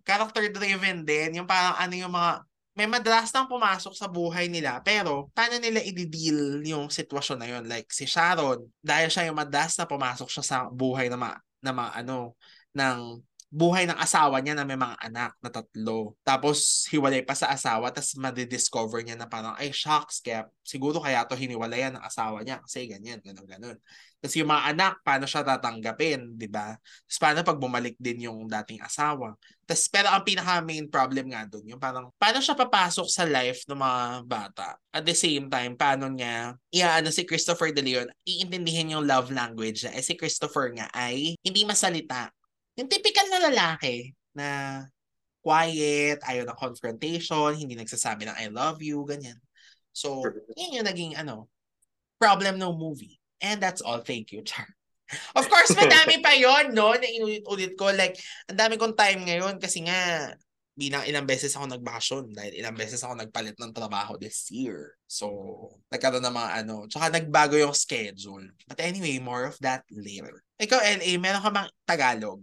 character driven din. Yung parang ano yung mga, may madrastang pumasok sa buhay nila. Pero paano nila i-deal yung sitwasyon na yun? Like si Sharon, dahil siya yung madrasta, pumasok siya sa buhay na, ma, na ma, ano, ng buhay ng asawa niya na may mga anak na tatlo. Tapos hiwalay pa sa asawa, tapos madidiscover niya na parang, ay shocks, kaya siguro kaya to hiniwalayan ng asawa niya kasi ganyan, ganun, ganun. Kasi yung mga anak, paano siya tatanggapin, di ba? Tapos paano pag bumalik din yung dating asawa. Tapos, pero ang pinaka main problem nga doon, yung parang, paano siya papasok sa life ng mga bata? At the same time, paano niya, iaano si Christopher De Leon, iintindihin yung love language niya. Eh si Christopher nga ay hindi masalita. Yung typical na lalaki na quiet, ayaw ng confrontation, hindi nagsasabi ng I love you, ganyan. So, yun yung naging ano, problem ng movie. And that's all. Thank you, Char. Of course, madami pa yon no? Na inulit-ulit ko. Like, ang dami kong time ngayon kasi nga, bilang ilang beses ako nagbakasyon dahil ilang beses ako nagpalit ng trabaho this year. So, nagkaroon ng mga ano, tsaka nagbago yung schedule. But anyway, more of that later. Ikaw, LA, meron ka bang Tagalog?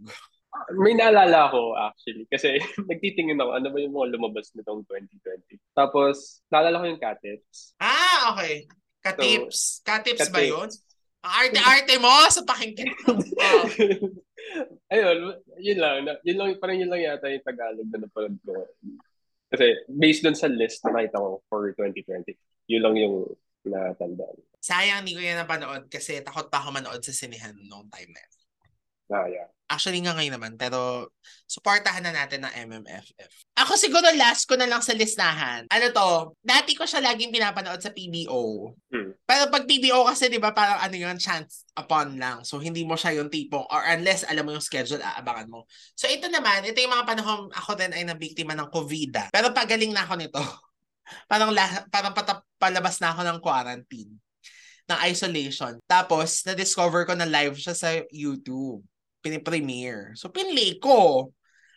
May naalala ako actually kasi nagtitingin ako ano ba yung mga lumabas nitong 2020. Tapos naalala ko yung Catips. Ah, okay. Katips. Katips ba Katips. yun? Arte-arte mo sa pakinggan. Oh. Ayun, yun lang. Yun lang, parang yun lang yata yung Tagalog na napanood ko. Kasi based dun sa list na nakita ko for 2020, yun lang yung natandaan. Sayang hindi ko yan napanood kasi takot pa ako manood sa sinihan noong time na yun. Ah, yeah. Actually nga ngayon naman, pero supportahan na natin ng MMFF. Ako siguro last ko na lang sa listahan. Ano to, dati ko siya laging pinapanood sa PBO. Hmm. Pero pag PBO kasi, di ba, parang ano yun, chance upon lang. So, hindi mo siya yung tipong, or unless alam mo yung schedule, aabangan mo. So, ito naman, ito yung mga panahon ako din ay nabiktima ng COVID. Pero pagaling na ako nito. parang, la, parang patap, palabas na ako ng quarantine ng isolation. Tapos, na-discover ko na live siya sa YouTube. Pinipremiere. So, pinlay ko.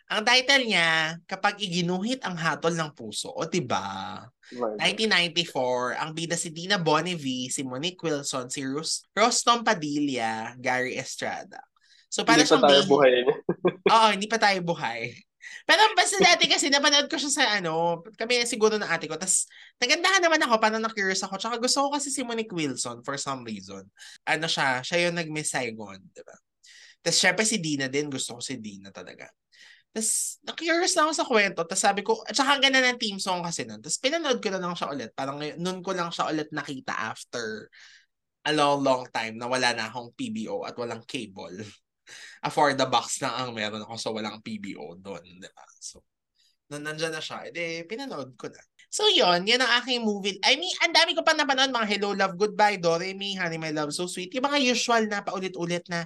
Ang title niya, Kapag Iginuhit ang Hatol ng Puso. O, diba? 1994, ang bida si Dina Bonnevie, si Monique Wilson, si Ros Rostom Padilla, Gary Estrada. So, para Hindi pa tayo bihis- buhay. Oo, hindi pa tayo buhay. Pero basta dati kasi napanood ko siya sa ano, kami siguro ng ate ko. Tapos nagandahan naman ako, parang na-curious ako. Tsaka gusto ko kasi si Monique Wilson for some reason. Ano siya, siya yung nag-Miss Saigon, di ba? Tapos syempre si Dina din, gusto ko si Dina talaga. Tapos na-curious na ako sa kwento. Tapos sabi ko, at saka ganda ng team song kasi nun. Tapos pinanood ko na lang siya ulit. Parang nun ko lang siya ulit nakita after a long, long time na wala na akong PBO at walang cable afford the box lang ang meron ako so walang PBO doon, di ba? So, nung nandyan na siya, edi pinanood ko na. So yon yun ang aking movie. I mean, ang dami ko pa napanood, mga Hello, Love, Goodbye, Doremi, Honey, My Love, So Sweet. Yung mga usual na paulit-ulit na,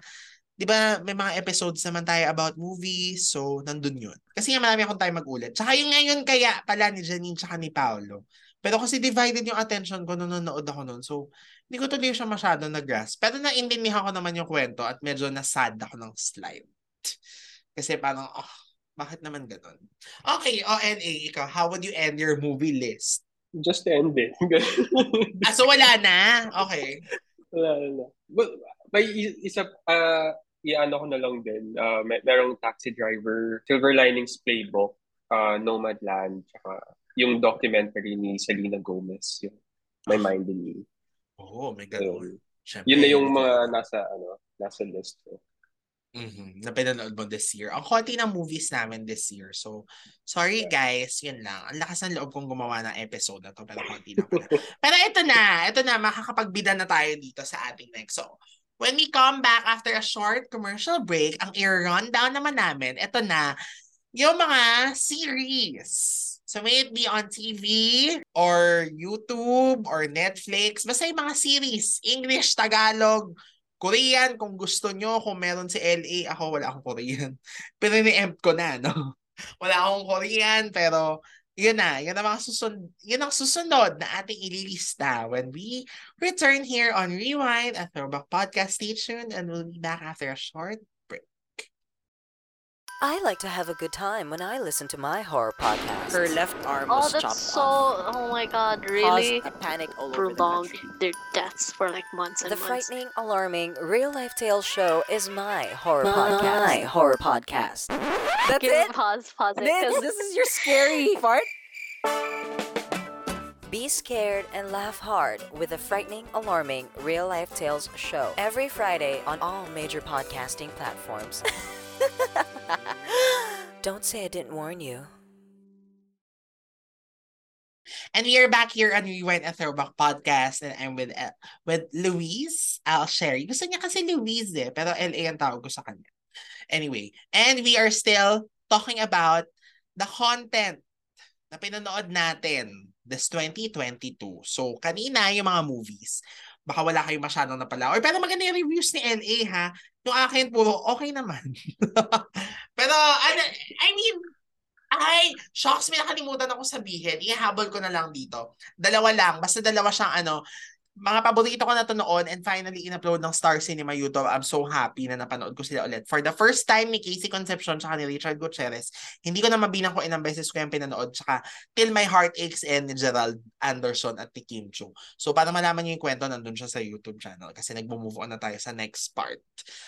di ba, may mga episodes naman tayo about movies, so nandun yun. Kasi nga marami akong time mag-ulit. Tsaka yung ngayon kaya pala ni Janine tsaka ni Paolo. Pero kasi divided yung attention ko nung nanonood ako nun. So, hindi ko tuloy siya masyado nag-grasp. Pero naintindihan ko naman yung kwento at medyo nasad ako ng slide. Kasi parang, oh, bakit naman ganun? Okay, ONA, ikaw, how would you end your movie list? Just end it. Ah, so wala na? Okay. wala, wala. Well, may isa, ah, iano ko na lang din. Uh, may, merong taxi driver, Silver Linings Playbook, uh, Nomadland, tsaka yung documentary ni Selena Gomez, yung My Mind in Me. Oo, oh, may ganun. So, yun na yung mga nasa, ano, nasa list ko. Mm-hmm. Na pinanood mo this year. Ang konti ng movies namin this year. So, sorry guys, yun lang. Ang lakas ng loob kong gumawa ng episode na to, pero konti na pala. pero ito na, ito na, makakapagbida na tayo dito sa ating next. So, when we come back after a short commercial break, ang i-rundown naman namin, ito na, yung mga series. So may it be on TV or YouTube or Netflix, basta yung mga series, English, Tagalog, Korean kung gusto nyo, kung meron si LA, ako wala akong Korean. Pero ni-empt ko na, no? Wala akong Korean, pero yun na, yun ang mga susunod, yun ang susunod na ating ililista when we return here on Rewind, a throwback podcast. Station, and we'll be back after a short I like to have a good time when I listen to my horror podcast. Her left arm oh, was that's chopped so, off. Oh my god, really? Caused a panic all Prolonged over the country. their deaths for like months and The months. The frightening, alarming, real life tale show is my horror My podcast. My horror podcast. That's Give it. pause, pause it. This, 'cause- this is your scary part. Be scared and laugh hard with the frightening, alarming, real life tales show every Friday on all major podcasting platforms. Don't say I didn't warn you. And we are back here on Rewind a Throwback Podcast and I'm with uh, with Louise Alsherry. Gusto niya kasi Louise eh, pero LA ang tawag ko sa kanya. Anyway, and we are still talking about the content na pinanood natin this 2022. So, kanina yung mga movies. Baka wala kayong masyadong napala. Or pero maganda yung reviews ni LA ha. Yung akin puro okay naman. pero ano, I mean, ay, shocks, may nakalimutan ako sabihin. Ihahabol ko na lang dito. Dalawa lang. Basta dalawa siyang ano, mga paborito ko na to noon and finally in-upload ng Star Cinema YouTube. I'm so happy na napanood ko sila ulit. For the first time ni Casey Concepcion tsaka ni Richard Gutierrez, hindi ko na mabilang kung ilang beses ko yung pinanood tsaka Till My Heart Aches and ni Gerald Anderson at ni Kim Chu. So para malaman niyo yung kwento, nandun siya sa YouTube channel kasi nagmo-move on na tayo sa next part.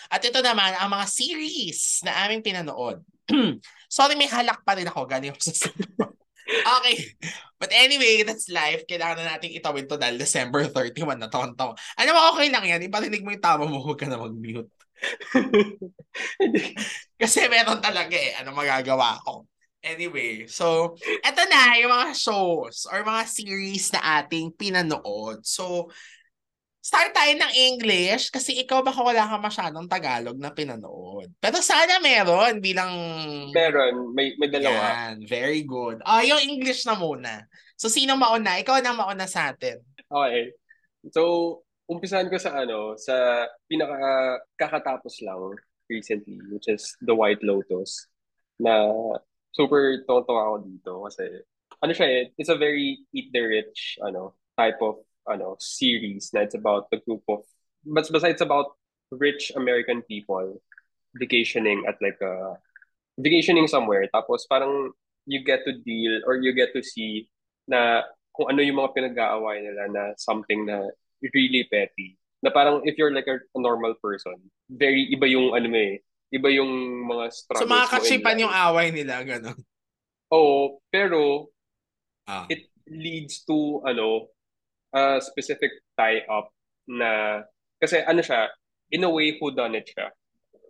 At ito naman, ang mga series na aming pinanood. Sorry, may halak pa rin ako. Galing sa Okay. But anyway, that's life. Kailangan na nating itawid to dahil December 31 na taon-taon. Ano mo, okay lang yan. Iparinig mo yung tama mo, huwag ka na mag-mute. Kasi meron talaga eh. Ano magagawa ko? Anyway, so, eto na yung mga shows or mga series na ating pinanood. So, start tayo ng English kasi ikaw baka wala ka masyadong Tagalog na pinanood. Pero sana meron bilang... Meron, may, may dalawa. Yan, very good. Ah, yung English na muna. So, sino mauna? Ikaw na mauna sa atin. Okay. So, umpisahan ko sa ano, sa pinaka kakatapos lang recently, which is The White Lotus, na super tonto ako dito kasi ano siya eh, it's a very eat the rich ano type of ano series na it's about a group of but besides about rich American people vacationing at like a vacationing somewhere tapos parang you get to deal or you get to see na kung ano yung mga pinag-aaway nila na something na really petty na parang if you're like a, a normal person very iba yung ano eh iba yung mga struggles So, makakachipan yung away nila, gano'n. Oo, pero Ah. it leads to ano a specific tie-up na kasi ano siya, in a way who done it siya.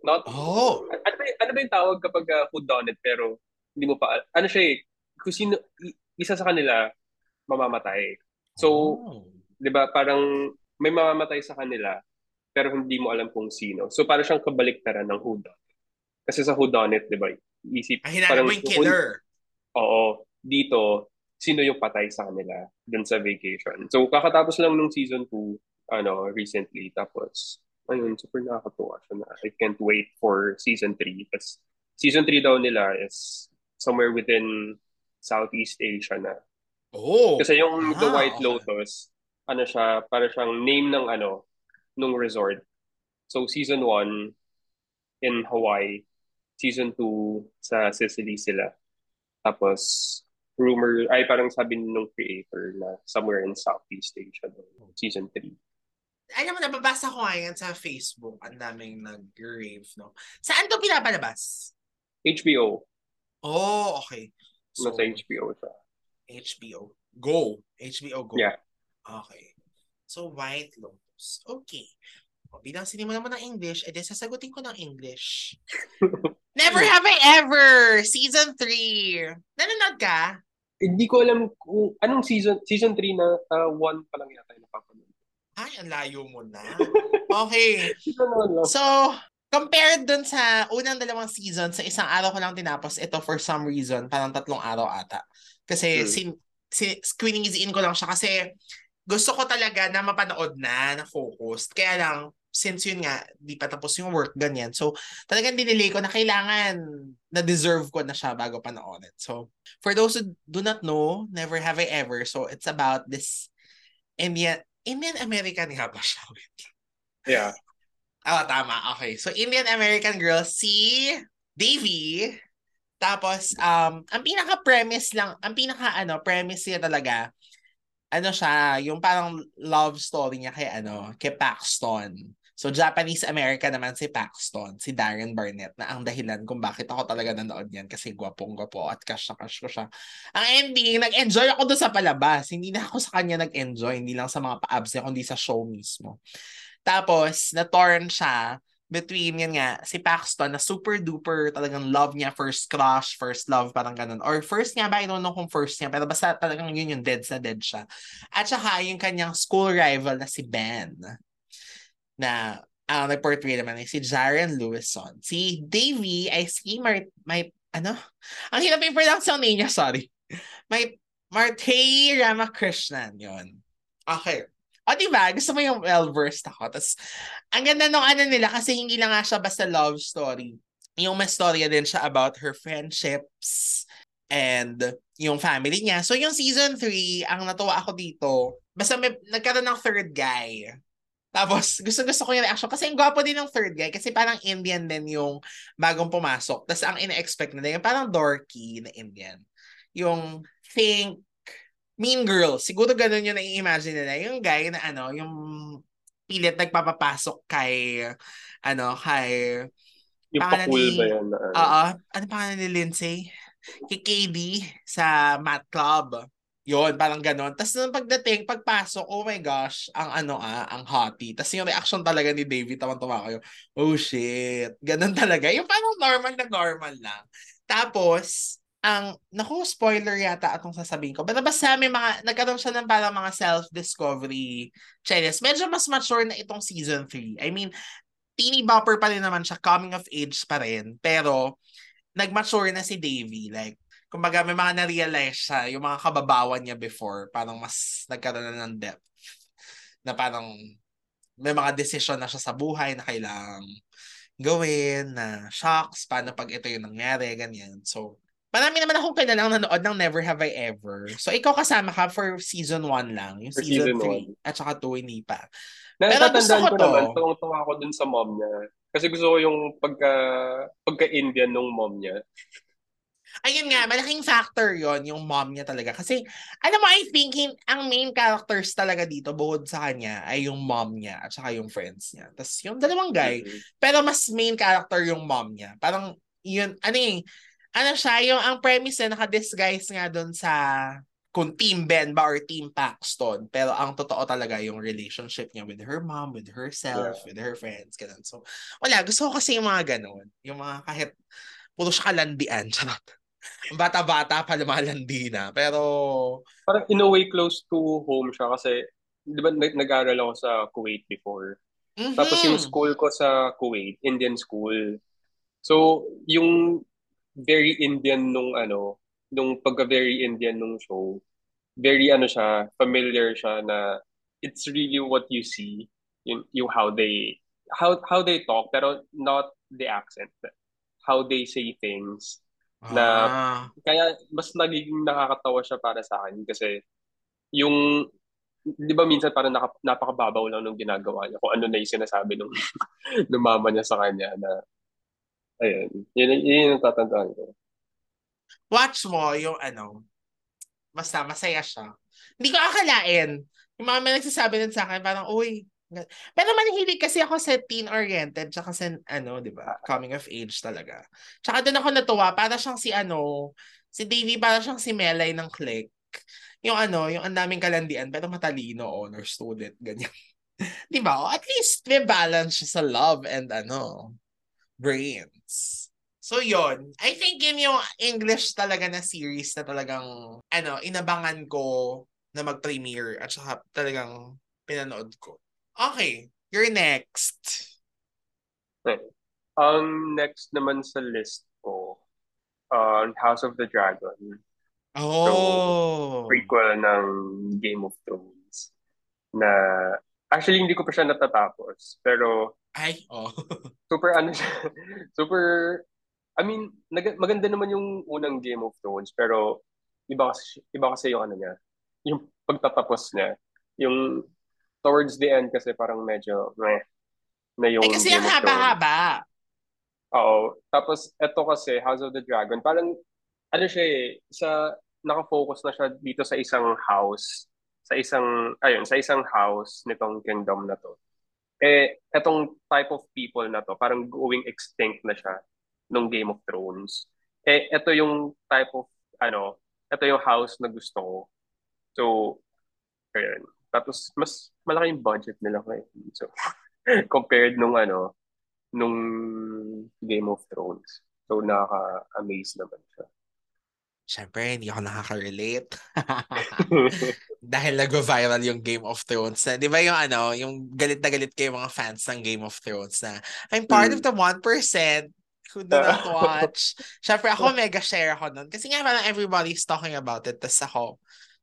Not Oh. ano ba, ano ba yung tawag kapag uh, who done it pero hindi mo pa ano siya eh, kung sino isa sa kanila mamamatay. So, Oh. 'di ba, parang may mamamatay sa kanila pero hindi mo alam kung sino. So, parang siyang kabaliktaran ng who done it. Kasi sa who done it, 'di ba? Isip Ah, hinanap mo yung killer. Oo, dito, sino yung patay sa kanila dun sa vacation. So, kakatapos lang nung season 2, ano, recently. Tapos, ayun, super nakakatuwa siya na I can't wait for season 3. Kasi season 3 daw nila is somewhere within Southeast Asia na. Oh. Kasi yung The Ah, White okay. Lotus, ano siya, para siyang name ng ano, nung resort. So, season 1 in Hawaii. Season 2 sa Sicily sila. Tapos, rumor, ay parang sabi nung creator na somewhere in Southeast Asia, no, season 3. alam mo, nababasa ko ngayon sa Facebook, ang daming nag-rave, no? Saan to pinapalabas? HBO. Oh, okay. So, Nasa HBO siya. HBO. Go. HBO Go. Yeah. Okay. So, White Lotus. Okay. O, bilang sinimo naman ng English, edi sasagutin ko ng English. Never have I ever! Season 3. Nanonood ka? Hindi ko alam kung anong season, season 3 na 1 pa lang yata yung napapanood. Ay, ang layo mo na. Okay. So, compared dun sa unang dalawang season, sa isang araw ko lang tinapos ito for some reason, parang tatlong araw ata. Kasi Hmm. sin, sin, squeezing in ko lang siya kasi gusto ko talaga na mapanood na, na focused. Kaya lang, since yun nga, di pa tapos yung work, ganyan. So, talagang dinilay ko na kailangan na deserve ko na siya bago panoorin. So, for those who do not know, Never Have I Ever, so it's about this Indian, Indian American nga ba siya? Wait Yeah. Ah, tama. Okay. So, Indian-American girl, si Davy. Tapos, um, ang pinaka-premise lang, ang pinaka-ano, premise niya talaga, ano siya, yung parang love story niya kay, ano, kay Paxton. So, Japanese-American naman si Paxton, si Darren Barnett, na ang dahilan kung bakit ako talaga nanood yan kasi gwapong-gwapo at cash na cash ko siya. Ang ending, nag-enjoy ako doon sa palabas. Hindi na ako sa kanya nag-enjoy, hindi lang sa mga pa-abs niya, kundi sa show mismo. Tapos, na-torn siya between yun nga, si Paxton na super duper talagang love niya, first crush, first love, parang ganun. Or first nga ba, I don't know kung first niya, pero basta talagang yun yung dead na dead siya. At saka yung kanyang school rival na si Ben, na ang nag-portray naman ay si Jaren Lewison. Si Davy ay si Mar... May, ano? Ang hirap yung pronunciation niya, sorry. May Marte Ramakrishnan, yun. Okay. O, diba? Gusto mo yung well-versed ako. Tapos, ang ganda nung ano nila kasi hindi lang nga siya basta love story. Yung may storya din siya about her friendships and yung family niya. So, yung season 3, ang natuwa ako dito, basta may, nagkaroon ng third guy. Tapos, gusto-gusto ko yung reaction. Kasi ang gwapo din ng third guy. Kasi parang Indian din yung bagong pumasok. Tapos, ang ina-expect nila, yung parang dorky na Indian. Yung think Mean Girl. Siguro ganun yung nai-imagine nila. Yung guy na ano, yung pilit nagpapapasok kay, ano, kay, Yung pa-cool ni- ba yan? Na, ano? oo, ano pangalan ni Lindsay? Kay KD sa Math Club. Yun, parang ganon. Tapos nung pagdating, pagpasok, oh my gosh, ang ano ah, ang hottie. Tapos yung reaction talaga ni David, tawang-tawa kayo, oh shit. Ganon talaga. Yung parang normal na normal lang. Tapos, ang, naku, spoiler yata atong sasabihin ko. Pero basta may mga, nagkaroon siya ng parang mga self-discovery challenges. Medyo mas mature na itong season 3. I mean, teeny bopper pa rin naman siya, coming of age pa rin. Pero, nag-mature na si Davy. Like, kumbaga may mga na-realize siya, yung mga kababawan niya before, parang mas nagkaroon na ng depth. Na parang may mga decision na siya sa buhay na kailangang gawin, na shocks, paano pag ito yung nangyari, ganyan. So, marami naman akong kilalang nanood ng Never Have I Ever. So, ikaw kasama ka for season 1 lang. Yung For season season 3. At saka 2, hindi pa. Pero gusto ko ko to. naman, tuwang-tuwa ako dun sa mom niya. Kasi gusto ko yung pagka, pagka-Indian nung mom niya. Ayun nga, malaking factor yon yung mom niya talaga. Kasi, alam mo, I think hin- ang main characters talaga dito, bukod sa kanya, ay yung mom niya at saka yung friends niya. Tapos yung dalawang guy, Mhm. pero mas main character yung mom niya. Parang, yun, ano eh, ano siya, yung ang premise na naka-disguise nga doon sa kung Team Ben ba or Team Paxton. Pero ang totoo talaga yung relationship niya with her mom, with herself, with her friends, ganun. So, wala. Gusto ko kasi yung mga ganun. Yung mga kahit puro siya kalandian. Charot. Ang Bata-bata pa lumalandi na. Pero, Parang in a way close to home siya kasi di ba nag- nag-aral ako sa Kuwait before. mhm. Tapos yung school ko sa Kuwait, Indian school. So, yung very Indian nung ano, nung pagka very Indian nung show, very ano siya, familiar siya na it's really what you see, yung, yung how they how how they talk pero not the accent. How they say things. Na- Ah. Kaya mas nagiging nakakatawa siya para sa akin kasi yung di ba minsan parang naka, napakababaw lang nung ginagawa niya kung ano na yung sinasabi nung, nung mama niya sa kanya na ayun, yun, yun yung tatandaan ko. watch mo yung ano, basta masaya siya. Hindi ko akalain. Yung mga may nagsasabi nun sa akin, parang, uy, Pero manhilig kasi ako sa teen-oriented tsaka sa, ano, di ba, coming of age talaga. Tsaka doon ako natuwa, para siyang si, ano, si Davy, para siyang si Melay ng Click. Yung ano, yung ang daming kalandian, pero matalino, honor student, ganyan. di ba? At least may balance siya sa love and, ano, brains. So yon I think yun yung English talaga na series na talagang ano, inabangan ko na mag-premiere at saka talagang pinanood ko. Okay, you're next. Ang next naman sa list ko, uh, House of the Dragon. Oh. Prequel ng Game of Thrones. Na, actually hindi ko pa siya natatapos. Pero, Ay, oh. super ano siya, super I mean, nag- maganda naman yung unang Game of Thrones, pero iba kasi, iba kasi yung ano niya, yung pagtatapos niya. Yung towards the end kasi parang medyo meh, na yung Ay, kasi ang haba-haba. Oo. Tapos, eto kasi, House of the Dragon, parang, ano siya eh, sa, nakafocus na siya dito sa isang house, sa isang, ayun, sa isang house nitong kingdom na to. Eh, etong type of people na to, parang going extinct na siya nung Game of Thrones. Eh, ito yung type of, ano, ito yung house na gusto ko. So, ayun. Tapos, mas malaki yung budget nila ngayon. So, compared nung, ano, nung Game of Thrones. So, nakaka-amaze naman siya. Siyempre, hindi ako nakaka-relate. Dahil nag-viral yung Game of Thrones. Na, di ba yung ano, yung galit na galit kayo mga fans ng Game of Thrones na I'm part Mm. of the 1% who do not watch. Siyempre, ako mega share ako nun. Kasi nga parang everybody's talking about it. Tapos ako,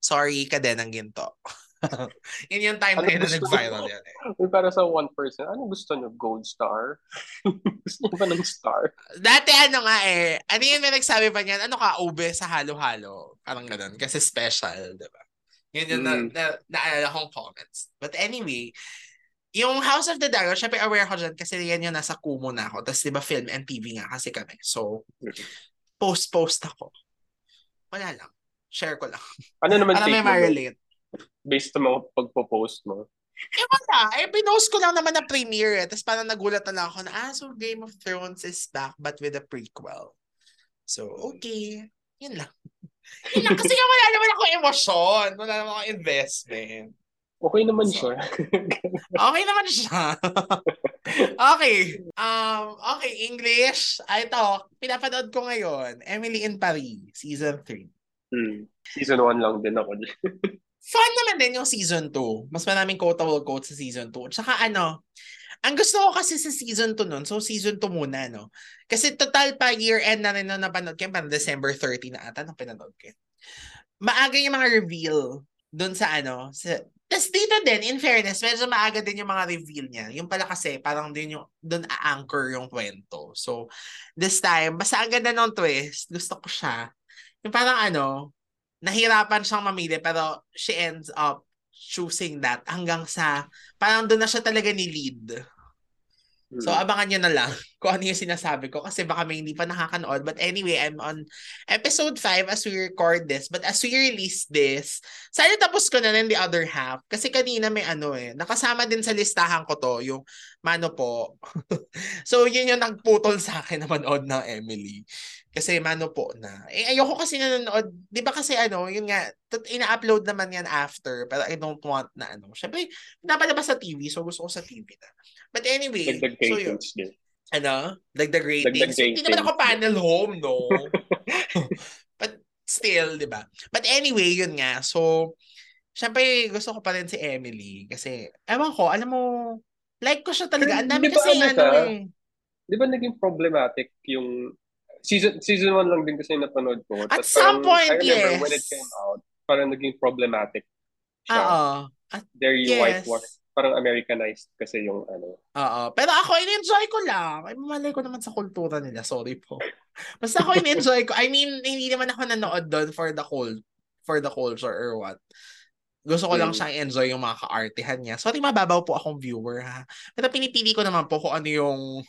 sorry ka din ng ginto. yun yung time Ano na yun na nag-viral yun eh. Para sa one person, ano gusto nyo? Gold star? gusto nyo ba ng star? Dati ano nga eh, ano yun may nagsabi pa niyan, ano ka, ube sa halo-halo. Parang ganun. Kasi special, di ba? Yun yung na, Mm. na, naalala kong comments. But anyway, yung House of the Dragon, syempre aware ko dyan kasi yan yung nasa Kumu na ako. Tapos di ba film and TV nga kasi kami. So, post-post ako. Wala lang. Share ko lang. Ano naman may take mo doon? ma-relate. Based sa mga pagpo-post mo? Eh wala. Eh, pinost ko lang naman na premiere. Eh. Tapos parang nagulat na lang ako na, ah, so Game of Thrones is back but with a prequel. So, okay. Yun lang. Yun lang. Kasi nga wala naman ako emosyon. Wala naman ako investment. Okay naman So, siya. Okay naman siya. okay. Um, okay, English. Ah, ito, pinapanood ko ngayon. Emily in Paris, season 3. hmm. Season 1 lang din ako. Fun naman din yung season 2. Mas maraming quotable quotes sa season 2. Tsaka ano, ang gusto ko kasi sa season 2 nun, so season 2 muna, no? Kasi total pa year-end na rin nung napanood ko, parang December 30 na ata nung pinanood ko. Maaga yung mga reveal dun sa ano, sa, Tapos dito din, in fairness, medyo maaga din yung mga reveal niya. Yung pala kasi, parang din yung, dun a-anchor yung kwento. So, this time, basta ang ganda ng twist, gusto ko siya. Yung parang ano, nahirapan siyang mamili, pero she ends up choosing that hanggang sa, parang doon na siya talaga ni lead. So, Hmm. abangan nyo na lang kung ano yung sinasabi ko kasi baka may hindi pa nakakanood. But anyway, I'm on episode 5 as we record this. But as we release this, sana tapos ko na rin the other half. Kasi kanina may ano eh, nakasama din sa listahan ko to, yung Mano po. so, yun yung nagputol sa akin na manood ng Emily. Kasi Mano po na. Eh, ayoko kasi nanonood. Di ba kasi ano, yun nga, ina-upload naman yan after. Pero I don't want na ano. Siyempre, napalabas sa TV. So, gusto ko sa TV na. But anyway, Dagdag so yun. ratings din. Ano? Dagdag ratings. Dagdag Hindi naman ako ratings. panel home, no? But still, di ba? But anyway, yun nga. So, syempre, gusto ko pa rin si Emily. Kasi, ewan ko, alam mo, like ko siya talaga. Ang dami kasi, ano ano eh. Di ba naging problematic yung season season 1 lang din kasi napanood ko. At Tapos some parang, point, I remember when it yes. came out, parang naging problematic siya. Oo. At Very yes. whitewashed. Parang Americanized kasi yung ano. Oo. Pero ako, in-enjoy ko lang. Ay, mamalay ko naman sa kultura nila. Sorry po. Basta ako, in-enjoy ko. I mean, hindi naman ako nanood doon for the cult, for the culture or what. Gusto ko lang Mm. siyang enjoy yung mga ka-artihan niya. Sorry, mababaw po akong viewer, ha. Pero pinipili ko naman po kung ano yung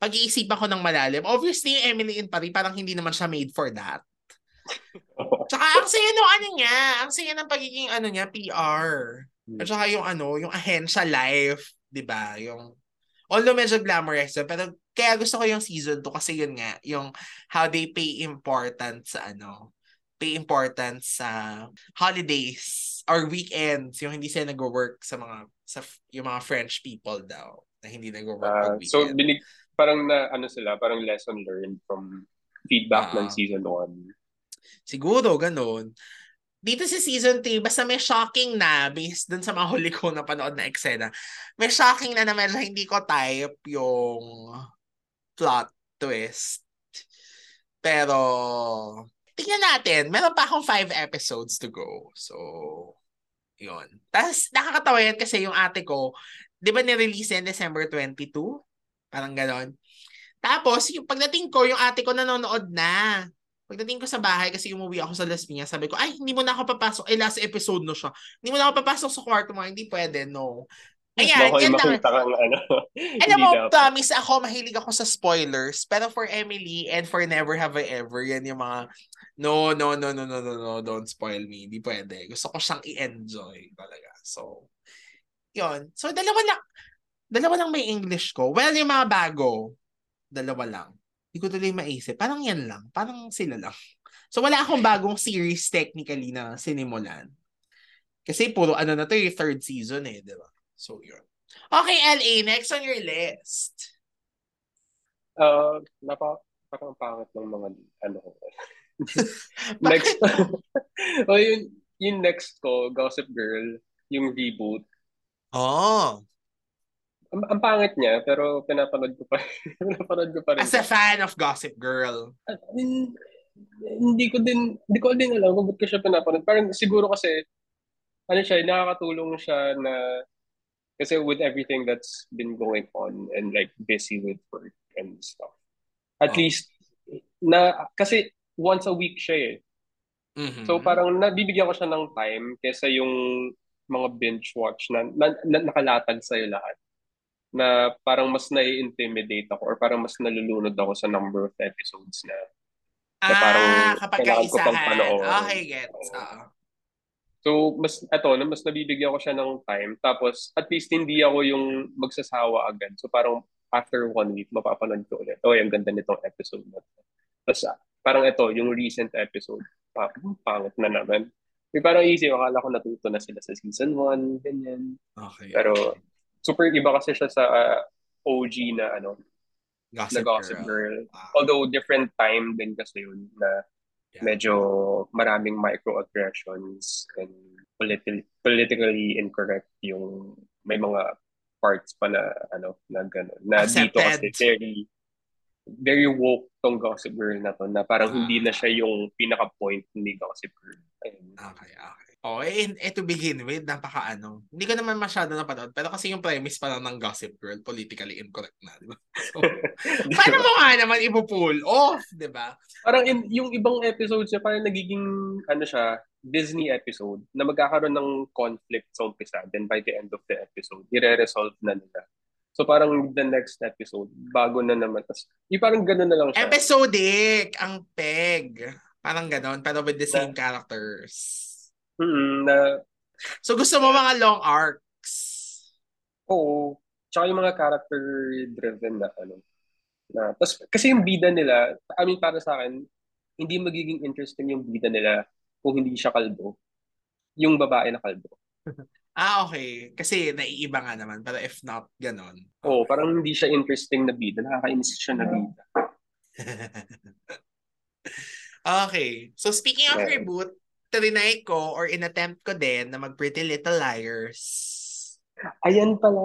pag-iisipan ko ng malalim. Obviously, yung Emily in Paris, parang hindi naman siya made for that. Tsaka ang saya no, ano niya, ang saya ng pagiging ano niya, PR. At saka yung ano, yung ahensya life, 'di ba? Yung although medyo glamorous pero kaya gusto ko yung season 2 kasi yun nga, yung how they pay importance sa ano, pay importance sa holidays or weekends, yung hindi sila nag-work sa mga sa yung mga French people daw na hindi nag-work Ah, pag so binig parang na ano sila, parang lesson learned from feedback Ah. ng season 1. Siguro, ganun. Dito sa season 3, basta may shocking na, based dun sa mga huli ko na panood na eksena, may shocking na na medyo hindi ko type yung plot twist. Pero, tingnan natin. Meron pa akong five episodes to go. So, yun. Tapos, nakakatawa yan kasi yung ate ko, di ba nirelease yan December 22? Parang ganon. Tapos, yung pagdating ko, yung ate ko nanonood na. Pagdating ko sa bahay, kasi umuwi ako sa Las Piñas, sabi ko, ay, hindi mo na ako papasok. Ay, last episode na siya. Hindi mo na ako papasok sa kwarto mo. Hindi pwede, no. Ayan, Baka yan lang. kang ano. Alam mo, promise ako, mahilig ako sa spoilers. Pero for Emily and for Never Have I Ever, yan yung mga, no, no, no, no, no, no, no, don't spoil me. Hindi pwede. Gusto ko siyang i-enjoy talaga. So, yun. So, dalawa lang, dalawa lang may English ko. Well, yung mga bago, dalawa lang. Hindi ko tuloy maisip. Parang yan lang. Parang sila lang. So, wala akong bagong series technically na sinimulan. Kasi puro ano na to yung third season eh, di ba? So, yun. Okay, LA, next on your list. Uh, napa, parang pangit ng mga ano ko. next. oh, yun, yung next ko, Gossip Girl, yung reboot. Oh, Ang, ang pangit niya, pero pinapanood ko pa. pinapanood ko pa rin. as a fan of Gossip Girl. At, hin- hindi ko din, hindi ko din alam kung ba't ko siya pinapanood. Parang siguro kasi, ano siya, nakakatulong siya na, kasi with everything that's been going on and like busy with work and stuff. At Oh. least, na, kasi once a week siya eh. Mhm. So parang nabibigyan ko siya ng time kesa yung mga binge watch na, na, na nakalatag sa'yo lahat. Na parang mas nai-intimidate ako or parang mas nalulunod ako sa number of episodes na na parang ah, kapag kailangan ko pang panoorin. Okay, gets. So, mas, na mas nabibigyan ko siya ng time. Tapos, at least hindi ako yung magsasawa agad. So, parang after one week, mapapanood ko ulit. Oh, yung ganda nitong episode na to. Tapos, parang ito, yung recent episode, pa, pangit na naman. Yung parang easy, akala ko natuto na sila sa season 1, ganyan. Okay. Pero, okay. super iba kasi siya sa ah, OG na ano, Gossip, na Gossip Girl. Girl. Ah, Although, different time din kasi yun na yeah. medyo maraming microaggressions and politi- politically incorrect yung may mga parts pa na ano na gano'n. Na dito kasi Accepted. very very woke tong Gossip Girl na to na parang Ah. hindi na siya yung pinaka-point ni Gossip Girl. Ayun. Okay, okay. Oh, eh, eh, to begin with, napaka ano. Hindi ko naman masyado napanood, pero kasi yung premise pa lang ng Gossip Girl, politically incorrect na, di ba? So, paano mo nga naman ipo-pull off, di ba? Parang in, yung ibang episodes niya parang nagiging ano siya Disney episode na magkakaroon ng conflict sa umpisa then by the end of the episode ire-resolve na nila. So parang the next episode bago na naman tas yung parang gano'n na lang siya. Episodic ang peg. Parang ganon, pero with the same characters. Mm, na So gusto mo mga long arcs. oo. Tsaka yung mga character driven na ano na tas kasi yung bida nila I mean para sa akin hindi magiging interesting yung bida nila kung hindi siya kalbo. Yung babae na kalbo. Ah, okay. Kasi naiiba nga naman. Pero if not, ganon. Oo, parang hindi siya interesting na bida. Nakakainis siya na bida. okay. So speaking of Yeah. reboot, trinay ko or inattempt ko din na mag Pretty Little Liars. Ayan pala.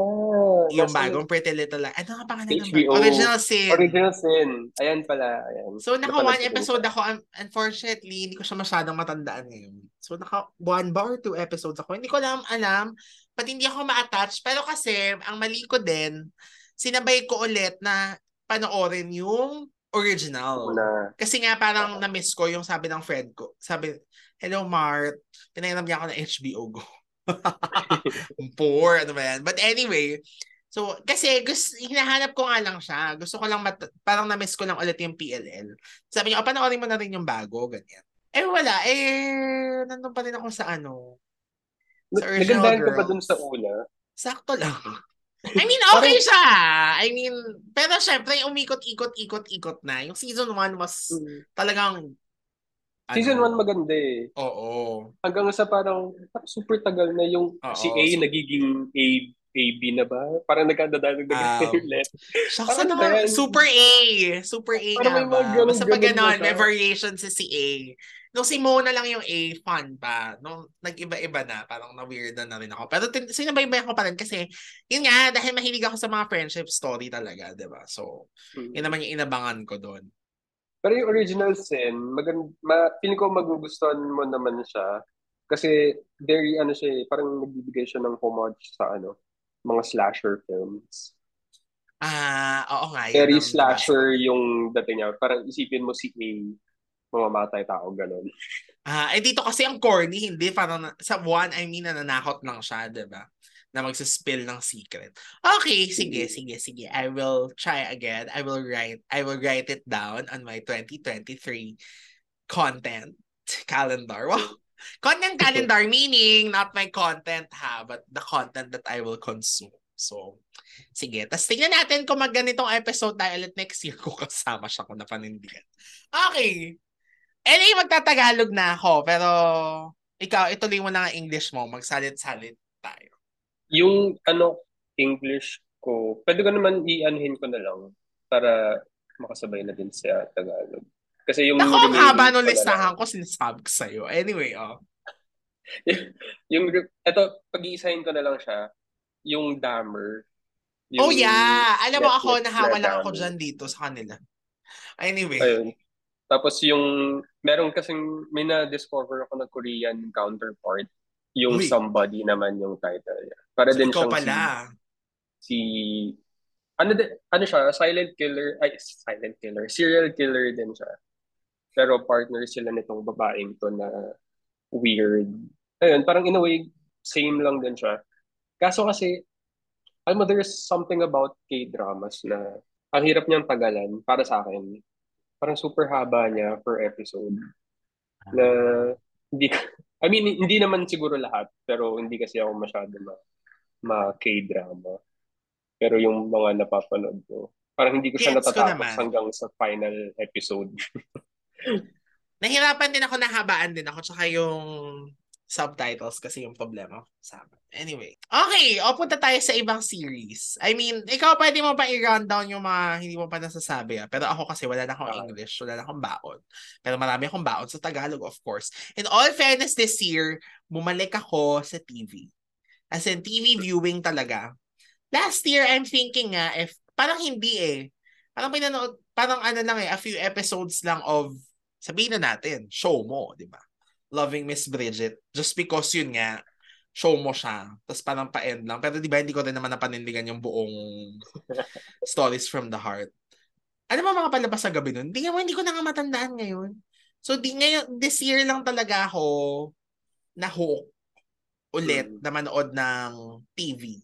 Yung Nasa bagong Pretty Little Liars. Ano nga pangalan ng HBO. ba- Original Sin. Original Sin. Ayan pala. Ayan. So, naka Napanood one episode ako. Un- Unfortunately, hindi ko siya masyadong matandaan ngayon. So, naka one ba or two episodes ako. Hindi ko lang alam. Pati hindi ako ma-attach. Pero kasi, ang mali ko din, sinabay ko ulit na panoorin yung original. Na, Kasi nga parang na-miss ko yung sabi ng friend ko. Sabi, hello Mart, pinairam niya ako ng HBO Go. Poor, ano ba yan? But anyway, so kasi gusto, hinahanap ko nga lang siya. Gusto ko lang, mat- parang na-miss ko lang ulit yung PLL. Sabi niya, oh, panoorin mo na rin yung bago, ganyan. Eh wala, eh, nandun pa rin ako sa ano. Sa Nagandahan ka girls. dun sa una? Sakto lang. I mean, okay siya. I mean, pero syempre, umikot-ikot-ikot-ikot na. Yung season 1 was talagang... Season ano, 1 maganda eh. Oo. Hanggang sa parang, parang super tagal na yung Oo, si A so- nagiging A, AB na ba? Parang nagkadadalag na Um, ulit. Shucks, ano yan? super A. Super A may ba? ganun- Basta pag ganun na may variation si si A. Nung si Mo na lang yung A, fun pa. Nung nag-iba-iba na, parang na-weird na rin ako. Pero tin- sinabaybay ko pa rin kasi, yun nga, dahil mahilig ako sa mga friendship story talaga, di ba? So, Hmm. yun naman yung inabangan ko doon. Pero yung original sin, magand ma, feeling ko magugustuhan mo naman siya. Kasi very ano siya eh, parang nagbibigay siya ng homage sa ano, mga slasher films. Ah, oo nga. Very ang slasher yung dating niya. Parang isipin mo si A, mamamatay tao, ganun. Ah, eh dito kasi ang corny, hindi parang sa one, I mean, nananakot lang siya, 'di ba? Na magsispill ng secret. Okay, sige, Mhm. sige, sige. I will try again. I will write I will write it down on my 2023 content calendar. Wow. Content calendar meaning not my content ha, but the content that I will consume. So, sige. Tapos tingnan natin kung magganitong episode tayo ulit next year kung kasama siya kung napanindigan. Okay. LA, magtatagalog na ako. Pero, ikaw, ituloy mo na ang English mo. Magsalit-salit tayo. Yung ano, English ko, pwede ko naman i-anuhin ko na lang para makasabay na din sa Tagalog. Kasi yung Naku, ang haba nung listahan ko, sinasabi ko sa'yo. Anyway, oh. yung eto pag-iisahin ko na lang siya yung Dammer oh yeah! Alam mo ako, Netflix na nahawa lang ako dyan dito sa kanila. Anyway. ayun tapos yung meron kasing may na-discover ako na Korean counterpart yung Uy. Somebody naman yung title niya. Para So, din siyang pala. si, si ano din, ano siya silent killer ay silent killer serial killer din siya. Pero partner sila nitong babaeng to na weird. Ayun parang in a way same lang din siya. Kaso kasi alam mo there's something about K-dramas na ang hirap niyang tagalan para sa akin. Parang super haba niya per episode. Na hindi I mean hindi naman siguro lahat pero hindi kasi ako masyado ma, ma K-drama pero yung mga napapanood ko parang hindi ko siya Gets ko natatapos naman. hanggang sa final episode Nahirapan din ako, nahabaan din ako, tsaka yung subtitles kasi yung problema sa akin. Anyway. Okay, o punta tayo sa ibang series. I mean, ikaw pwede mo pa i-rundown yung mga hindi mo pa nasasabi. Ah. Pero ako kasi wala na akong. English, wala na akong baon. Pero marami akong baon sa Tagalog, of course. In all fairness this year, bumalik ako sa TV. As in, TV viewing talaga. Last year, I'm thinking nga, if, parang hindi eh. Parang pinanood, parang ano lang eh, a few episodes lang of, sabihin na natin, show mo, di ba? Loving Miss Bridget. Just because yun nga, show mo siya. Tapos parang pa-end lang. Pero di ba, hindi ko rin naman napanindigan yung buong stories from the heart. Ano ba mga palabas sa gabi nun? Hindi, nga- hindi ko na nga matandaan ngayon. So, di ngayon, this year lang talaga ako na-hook ulit Mm. na manood ng TV.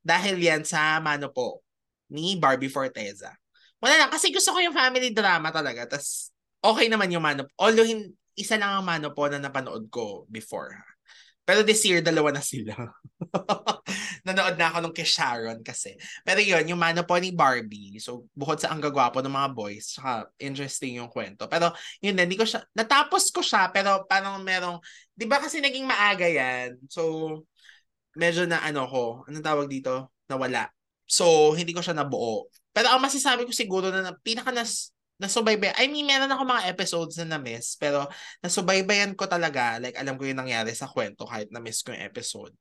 Dahil yan sa mano po ni Barbie Forteza. Wala lang, kasi gusto ko yung family drama talaga. Tapos, okay naman yung mano. Although, hin- isa lang ang mano po na napanood ko before. Pero this year, dalawa na sila. Nanood na ako nung kay Sharon kasi. Pero yun, yung mano po ni Barbie. So, bukod sa ang gagwapo ng mga boys, saka interesting yung kwento. Pero, yun, hindi ko siya, natapos ko siya, pero parang merong, di ba kasi naging maaga yan? So, medyo na ano ko, anong tawag dito? Nawala. So, hindi ko siya nabuo. Pero ang masasabi ko siguro na, na pinaka nas, nasubaybay, I mean, meron ako mga episodes na na-miss, pero nasubaybayan ko talaga, like alam ko yung nangyari sa kwento kahit na-miss ko yung episode.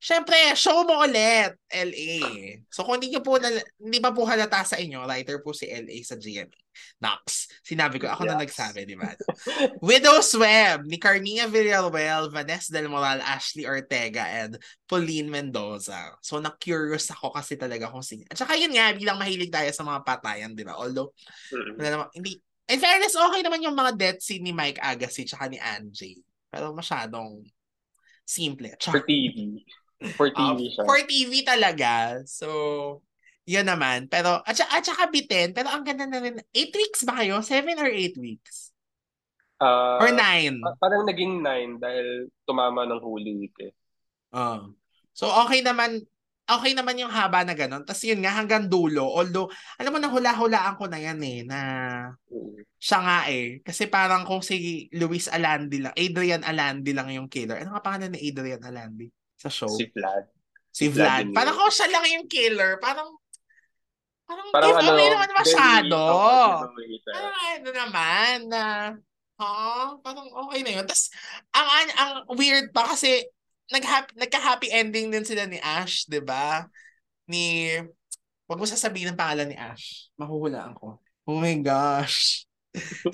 Siyempre, show mo ulit, LA. So kung hindi, niyo po na, hindi pa po halata sa inyo, writer po si LA sa GMA. Nox. Sinabi ko, ako na Yes. nagsabi, di ba? Widow's Web ni Carmina Villarreal, Vanessa Del Moral, Ashley Ortega, and Pauline Mendoza. So, na-curious ako kasi talaga kung sino. At saka yun nga, bilang mahilig tayo sa mga patayan, di ba? Although, Mm. wala naman, hindi, in fairness, okay naman yung mga death scene ni Mike Agassi tsaka ni Anjay. Pero masyadong simple. for. TV for Uh, TV siya for TV talaga. So, yun naman. Pero, at, saka- at saka bitin, pero ang ganda na rin. 8 weeks ba kayo? 7 or 8 weeks? Ah, Or 9? pa- parang naging nine dahil tumama ng Holy Week eh. Ah. So okay naman okay naman yung haba na ganun. Tapos yun nga hanggang dulo. Although, alam mo na hula-hulaan ko na yan eh na Mm. siya nga eh. Kasi parang kung si Luis Alandi lang, Adrian Alandi lang yung killer. Ano nga pangalan ni Adrian Alandi sa show? Si Vlad. Si si Vlad. Vladimir. Parang kung siya lang yung killer, parang parang, Parang ano, giveaway naman masyado. Parang ano naman na, ha? Parang okay na yun. Tapos, ang, ang, ang weird pa kasi, nag nagka-happy ending din sila ni Ash, di ba? Ni, wag mo sasabihin ang pangalan ni Ash. Mahuhulaan ko. Oh my gosh.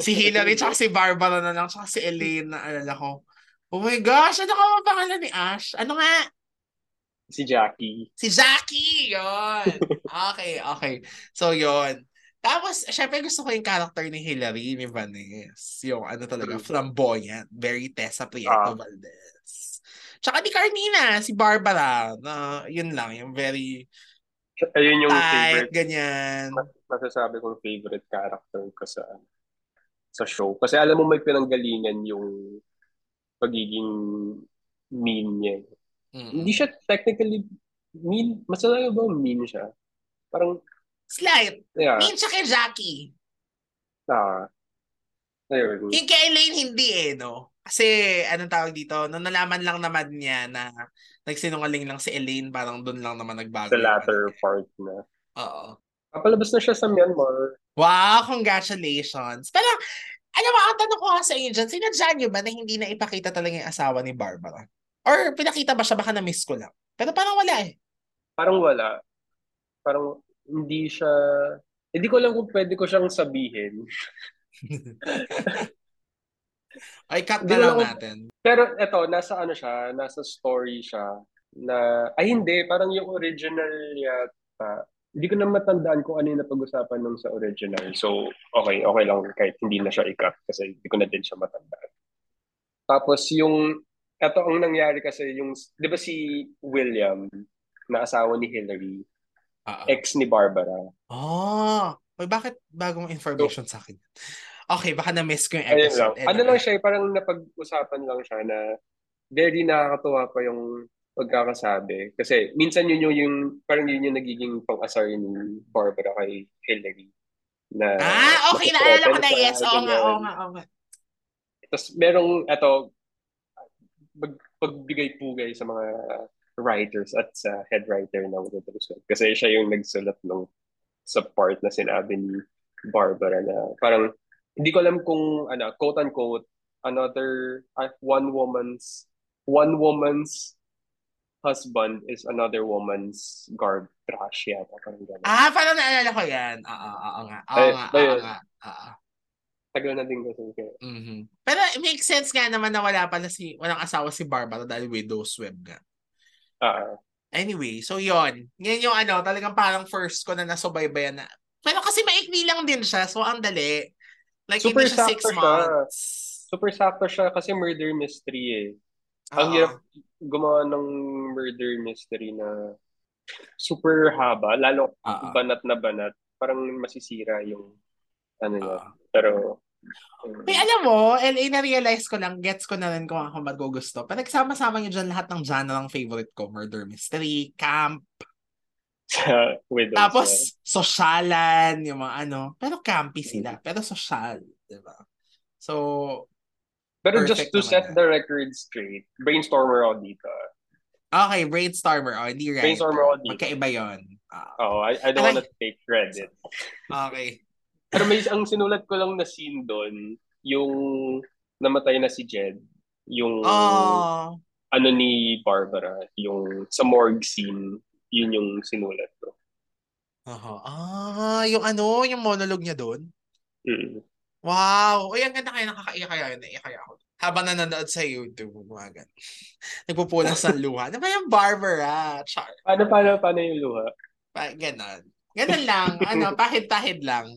si Hillary, tsaka si Barbara na lang, tsaka si Elaine na alala ko. Oh my gosh, ano ka ang pangalan ni Ash? Ano nga? Si Jackie. Si Jackie! Yun! Okay, okay. So, yun. Tapos, syempre gusto ko yung character ni Hillary, ni Vanessa. Yung ano talaga, flamboyant. Very Tessa Prieto Ah. Valdez. Tsaka ni Carmina, si Barbara. Na, yun lang, yung very Ayun yung tight, favorite, ganyan. masasabi kong favorite character ko sa sa show. Kasi alam mo may pinanggalingan yung pagiging mean niya. Mm. Hindi siya technically mean. Mas talaga ba mean siya? Parang, Slight. yeah. Mean siya kay Jackie. Ah, ayun. Yung kay Elaine, hindi eh, no? Kasi, anong tawag dito, nung nalaman lang naman niya na nagsinungaling lang si Elaine, parang doon lang naman nagbago. Yung latter part na. Oo. Papalabas na siya sa Myanmar. Wow, congratulations. Pero, alam mo, ang tanong ko nga sa inyo dyan, sinadya niyo ba na hindi na ipakita talaga yung asawa ni Barbara? Or pinakita ba siya? Baka na-miss ko lang. Pero parang wala eh. Parang wala. Parang hindi siya... Hindi ko lang kung pwede ko siyang sabihin. Ay, cut na lang natin. Pero eto, nasa ano siya, nasa story siya na, ay hindi, parang yung original yata, hindi ko na matandaan kung ano yung napag-usapan nung sa original. So, okay, okay lang kahit hindi na siya i-cut kasi hindi ko na din siya matandaan. Tapos yung, eto ang nangyari kasi yung, di ba si William, na asawa ni Hillary, Oo. ex ni Barbara. Oh, Uy, bakit bagong information sa akin? Okay, baka na-miss ko yung Ayun lang. episode. Ano lang siya, parang napag-usapan lang siya na very nakakatuwa pa yung pagkakasabi. Kasi minsan yun yung, yung parang yun yung nagiging pang-asar ni Barbara kay Hillary. Na, Ah, okay, naalala ko na. Yes, oo nga, oo nga, oo nga. Tapos merong, eto, pag, pagbigay-pugay sa mga writers at sa head writer ng Widows Web. Kasi siya yung nagsulat ng sa part na sinabi ni Barbara na parang hindi ko alam kung ano quote unquote another uh, one woman's one woman's husband is another woman's garb trash yata parang gano'n. Ah, parang naalala ko yan. Oo, oo nga. Oo nga, oo nga. Oo. Tagal na din kasi. Mhm. Pero it makes sense nga naman na wala pala si, walang asawa si Barbara dahil widow's web nga. Ah, Anyway, so yon Yan yung ano, talagang parang first ko na nasubaybayan na. Pero kasi maikli lang din siya, so ang dali. Like, Super hindi siya six siya. months. super sakto siya kasi murder mystery eh. Ang hirap gumawa ng murder mystery na super haba, lalo Oo. banat na banat. Parang masisira yung ano niya. Pero um, May alam mo, LA na-realize ko lang, gets ko na rin kung ako magugusto. Pero nagsama-sama nyo dyan lahat ng genre ng favorite ko. Murder mystery, camp, sa Widows. tapos sosyalan, yung mga ano. Pero campy sila. Pero social, di ba? So, Pero just to set yan. the record straight, brainstormer ako dito. okay, brainstormer. Oh, hindi right. Brainstormer ako dito. Magkaiba yun. Ah, Oh, I, I don't Aray. wanna take credit. okay. Pero may ang sinulat ko lang na scene doon, yung namatay na si Jed, yung Oh, ano ni Barbara, yung sa morgue scene, yun yung sinulat ko. Aha. Ah, yung ano, yung monologue niya doon. Mm. Wow! Uy, ang ganda kaya nakakaiyak kaya yun. Naiyak kaya ako. Habang nanonood sa YouTube, mga ganun. Nagpupunas ng luha. Ano ba yung Barbara? Char. Paano, paano, paano yung luha? Pa, ganon. Ganon lang. ano, pahid-pahid lang.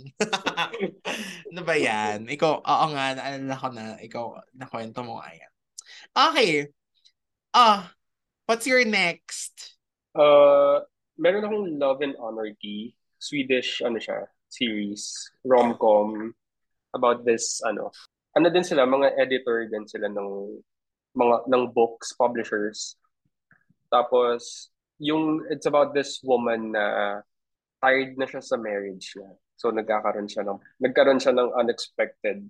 ano ba yan? Ikaw, oo nga, naalala ko na, ikaw, nakwento mo nga yan. Okay. Ah, what's your next? Uh, meron akong Love and Anarchy, Swedish, ano siya, series, rom-com, about this, ano, ano din sila, mga editor din sila ng, mga, ng books, publishers. Tapos, yung, it's about this woman na tired na siya sa marriage niya. So, nagkakaroon siya ng, nagkaroon siya ng unexpected,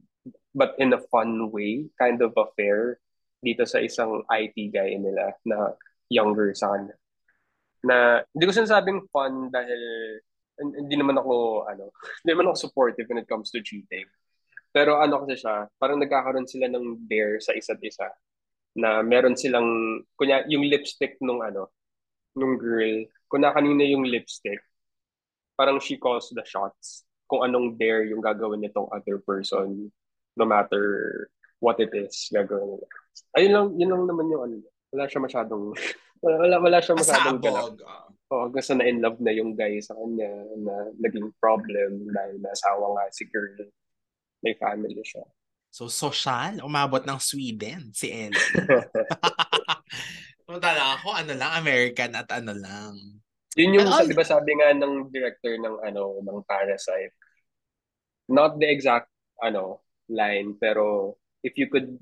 but in a fun way, kind of affair dito sa isang IT guy nila na younger sa kanya. Na, hindi ko sinasabing fun dahil hindi naman ako, ano, hindi naman ako supportive when it comes to cheating. Pero ano kasi siya, parang nagkakaroon sila ng dare sa isa't isa na meron silang, kunya, yung lipstick nung ano, nung girl, kunya kanina yung lipstick, parang she calls the shots kung anong dare yung gagawin nitong other person no matter what it is gagawin nila. Ayun lang, yun lang naman yung ano. Wala siya masyadong wala, wala siya masyadong ganap. Pasabog. ah. Hanggang sa na-in love na yung guy sa kanya na naging problem dahil nasawa nga si girl. May family siya. So, social, umabot ng Sweden, si Ellie. Punta lang ako, ano lang, American at ano lang. Yun yung, And sa, all- di ba sabi nga ng director ng ano, ng Parasite, not the exact ano line, pero if you could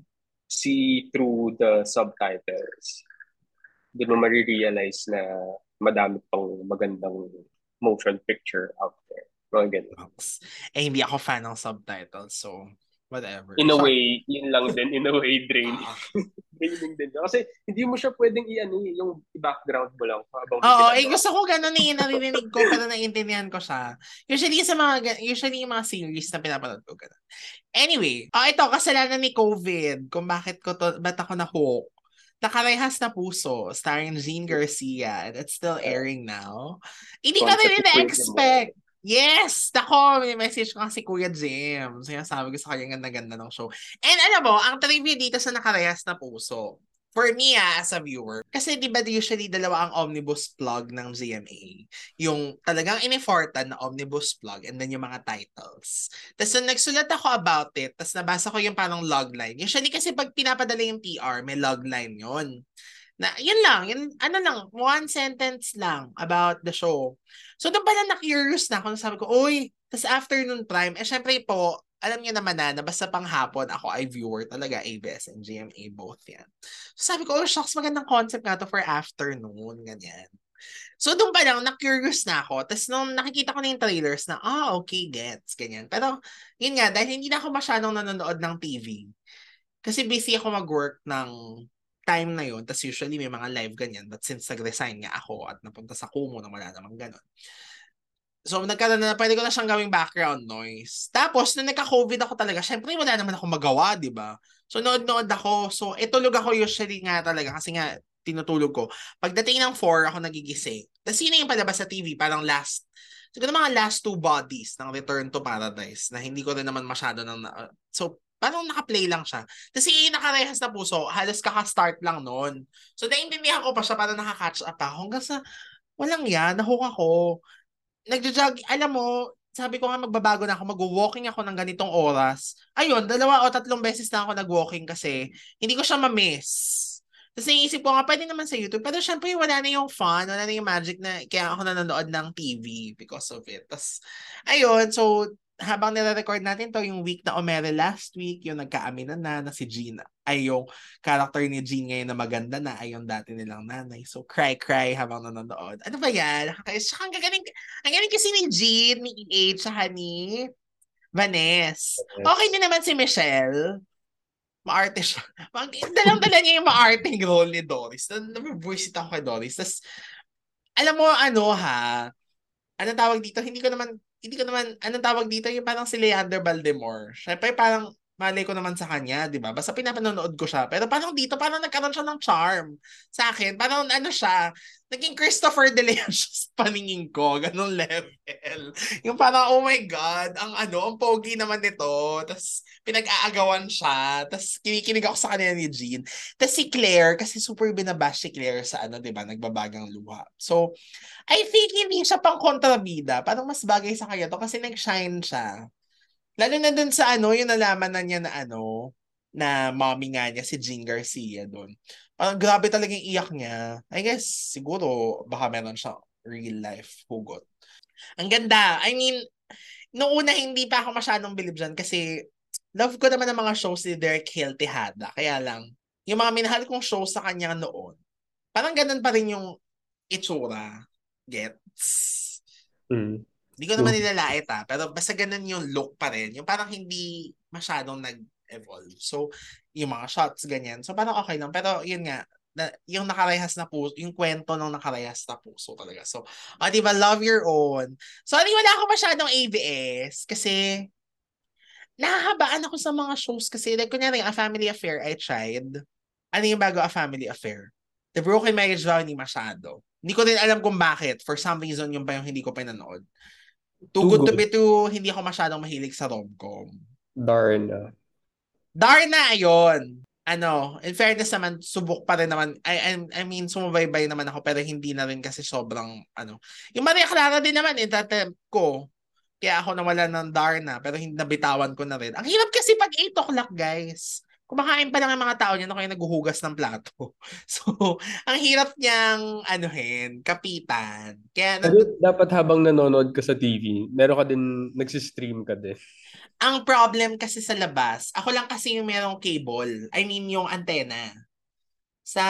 see through the subtitles, doon mo marirealize na madami pang magandang motion picture out there. Mga ganun. Eh, hindi ako fan ng subtitles, so whatever. In a So, way, yun lang din. In a way, draining. ah. draining din. Kasi hindi mo siya pwedeng i-ano, eh, yung background mo lang habang Oo, eh gusto ko ganun eh, narinig ko pero naiintindihan ko siya. Usually sa mga, ga- usually yung mga series na pinapanood ko ganun. Anyway, oh, ito, kasalanan ni COVID, kung bakit ko to, ba't ako na-hook. Nakarehas na puso, starring Jean Garcia, it's still airing now. Hindi ko Concept rin ni Kuya na-expect. Yes! Nako, may message ko kasi Kuya Jim. Sinasabi ko sa kanya ang ganda ng show. And alam mo, ang trivia dito sa Nakarehas na Puso, for me ah, as a viewer, kasi di ba usually dalawa ang omnibus plug ng GMA. Yung talagang inifortan na omnibus plug and then yung mga titles. Tapos nung nagsulat ako about it, tapos nabasa ko yung parang logline. Usually kasi pag pinapadala yung PR, may logline yon na yun lang, yun, ano lang, one sentence lang about the show. So doon pala na-curious na ako, sabi ko, uy, tas afternoon prime, eh syempre po, alam niyo naman na, na basta pang hapon, ako ay viewer talaga, ABS and GMA both yan. So sabi ko, oh shucks, magandang concept nga to for afternoon, ganyan. So doon pa lang, na-curious na ako. Tapos nung nakikita ko na yung trailers na, ah, okay, gets, ganyan. Pero yun nga, dahil hindi na ako masyadong nanonood ng TV. Kasi busy ako mag-work ng time na yun. Tapos usually may mga live ganyan. But since nag-resign nga ako at napunta sa Kumu na wala namang ganun. So, nagkaroon na, pwede ko na siyang gawing background noise. Tapos, nung nagka-COVID ako talaga, syempre wala naman ako magawa, di ba? So, nood-nood ako. So, itulog ako usually nga talaga kasi nga, tinutulog ko. Pagdating ng 4, ako nagigising. Tapos, yun yung palabas sa TV, parang last, siguro mga last two bodies ng Return to Paradise na hindi ko rin naman masyado nang, na- so, parang naka-play lang siya. Tapos yung nakarehas na puso, halos kaka-start lang noon. So, naiintindihan ko pa siya, parang nakaka-catch up ako. Hanggang sa, walang yan, nahook ako. Nagja-jog, alam mo, sabi ko nga magbabago na ako, mag-walking ako ng ganitong oras. Ayun, dalawa o tatlong beses na ako nag-walking kasi hindi ko siya ma-miss. Tapos naisip ko nga, pwede naman sa YouTube. Pero syempre, wala na yung fun, wala na yung magic na kaya ako nanonood ng TV because of it. Tapos, ayun, so, habang nire-record natin to, yung week na Omere last week, yung nagkaaminan na, na si Gina, ay yung character ni Jean ngayon na maganda na, ay yung dati nilang nanay. So, cry-cry habang nanonood. Ano ba yan? Nakakais. Saka ang gagaling, ang galing kasi ni Jean, ni EH, saka ni Vanessa. Okay din naman si Michelle. Maarte siya. Mag- Dalang-dala niya yung maarting role ni Doris. Nabibuisit ako kay Doris. Tapos, alam mo, ano ha, anong tawag dito? Hindi ko naman, hindi ko naman, anong tawag dito? Yung parang si Leander Baldemore. Siyempre, parang, malay ko naman sa kanya, di ba? Basta pinapanonood ko siya. Pero parang dito, parang nagkaroon siya ng charm sa akin. Parang ano siya, naging Christopher De Leon siya sa paningin ko. Ganong level. Yung parang, oh my God, ang ano, ang pogi naman nito. Tapos, pinag-aagawan siya. Tapos, kinikinig ako sa kanila ni Jean. Tapos si Claire, kasi super binabash si Claire sa ano, di ba, nagbabagang luha. So, I think hindi siya pang kontrabida. Parang mas bagay sa kanya to kasi nag-shine siya. Lalo na dun sa ano, yung nalaman na niya na ano, na mommy nga niya, si Jean Garcia doon. Parang grabe talaga yung iyak niya. I guess, siguro, baka meron siyang real life hugot. Ang ganda. I mean, noong una hindi pa ako masyadong believe dyan kasi love ko naman ang mga shows ni Derek Hill Tejada. Kaya lang, yung mga minahal kong shows sa kanya noon, parang ganun pa rin yung itsura. Gets? Mm. Hindi ko naman nilalait ah, pero basta ganun yung look pa rin. Yung parang hindi masyadong nag-evolve. So, yung mga shots, ganyan. So, parang okay lang. Pero, yun nga, na, yung nakarehas na puso, yung kwento ng nakarehas na puso talaga. So, ah, di ba, love your own. Sorry, wala ako masyadong ABS kasi nahahabaan ako sa mga shows kasi like, kunyari, A Family Affair, I tried. Ano yung bago A Family Affair? The Broken Marriage Vow, hindi masyado. Hindi ko din alam kung bakit. For some reason, yung pa yung hindi ko pinanood. Too, Too good, to good. be true, hindi ako masyadong mahilig sa rom-com. Darna. Darna, ayun. Ano, in fairness naman, subok pa rin naman. I, I, I mean, sumubaybay naman ako pero hindi na rin kasi sobrang, ano. Yung Maria Clara din naman, intattempt ko. Kaya ako nawala ng Darna pero hindi nabitawan ko na rin. Ang hirap kasi pag 8 o'clock, guys. Kumakain pa lang ang mga tao niya na kayo naghuhugas ng plato. So, ang hirap niyang, anuhin, kapitan. Kaya, Pero dapat habang nanonood ka sa TV, meron ka din, nagsistream ka din. Ang problem kasi sa labas, ako lang kasi yung merong cable. I mean, yung antena. Sa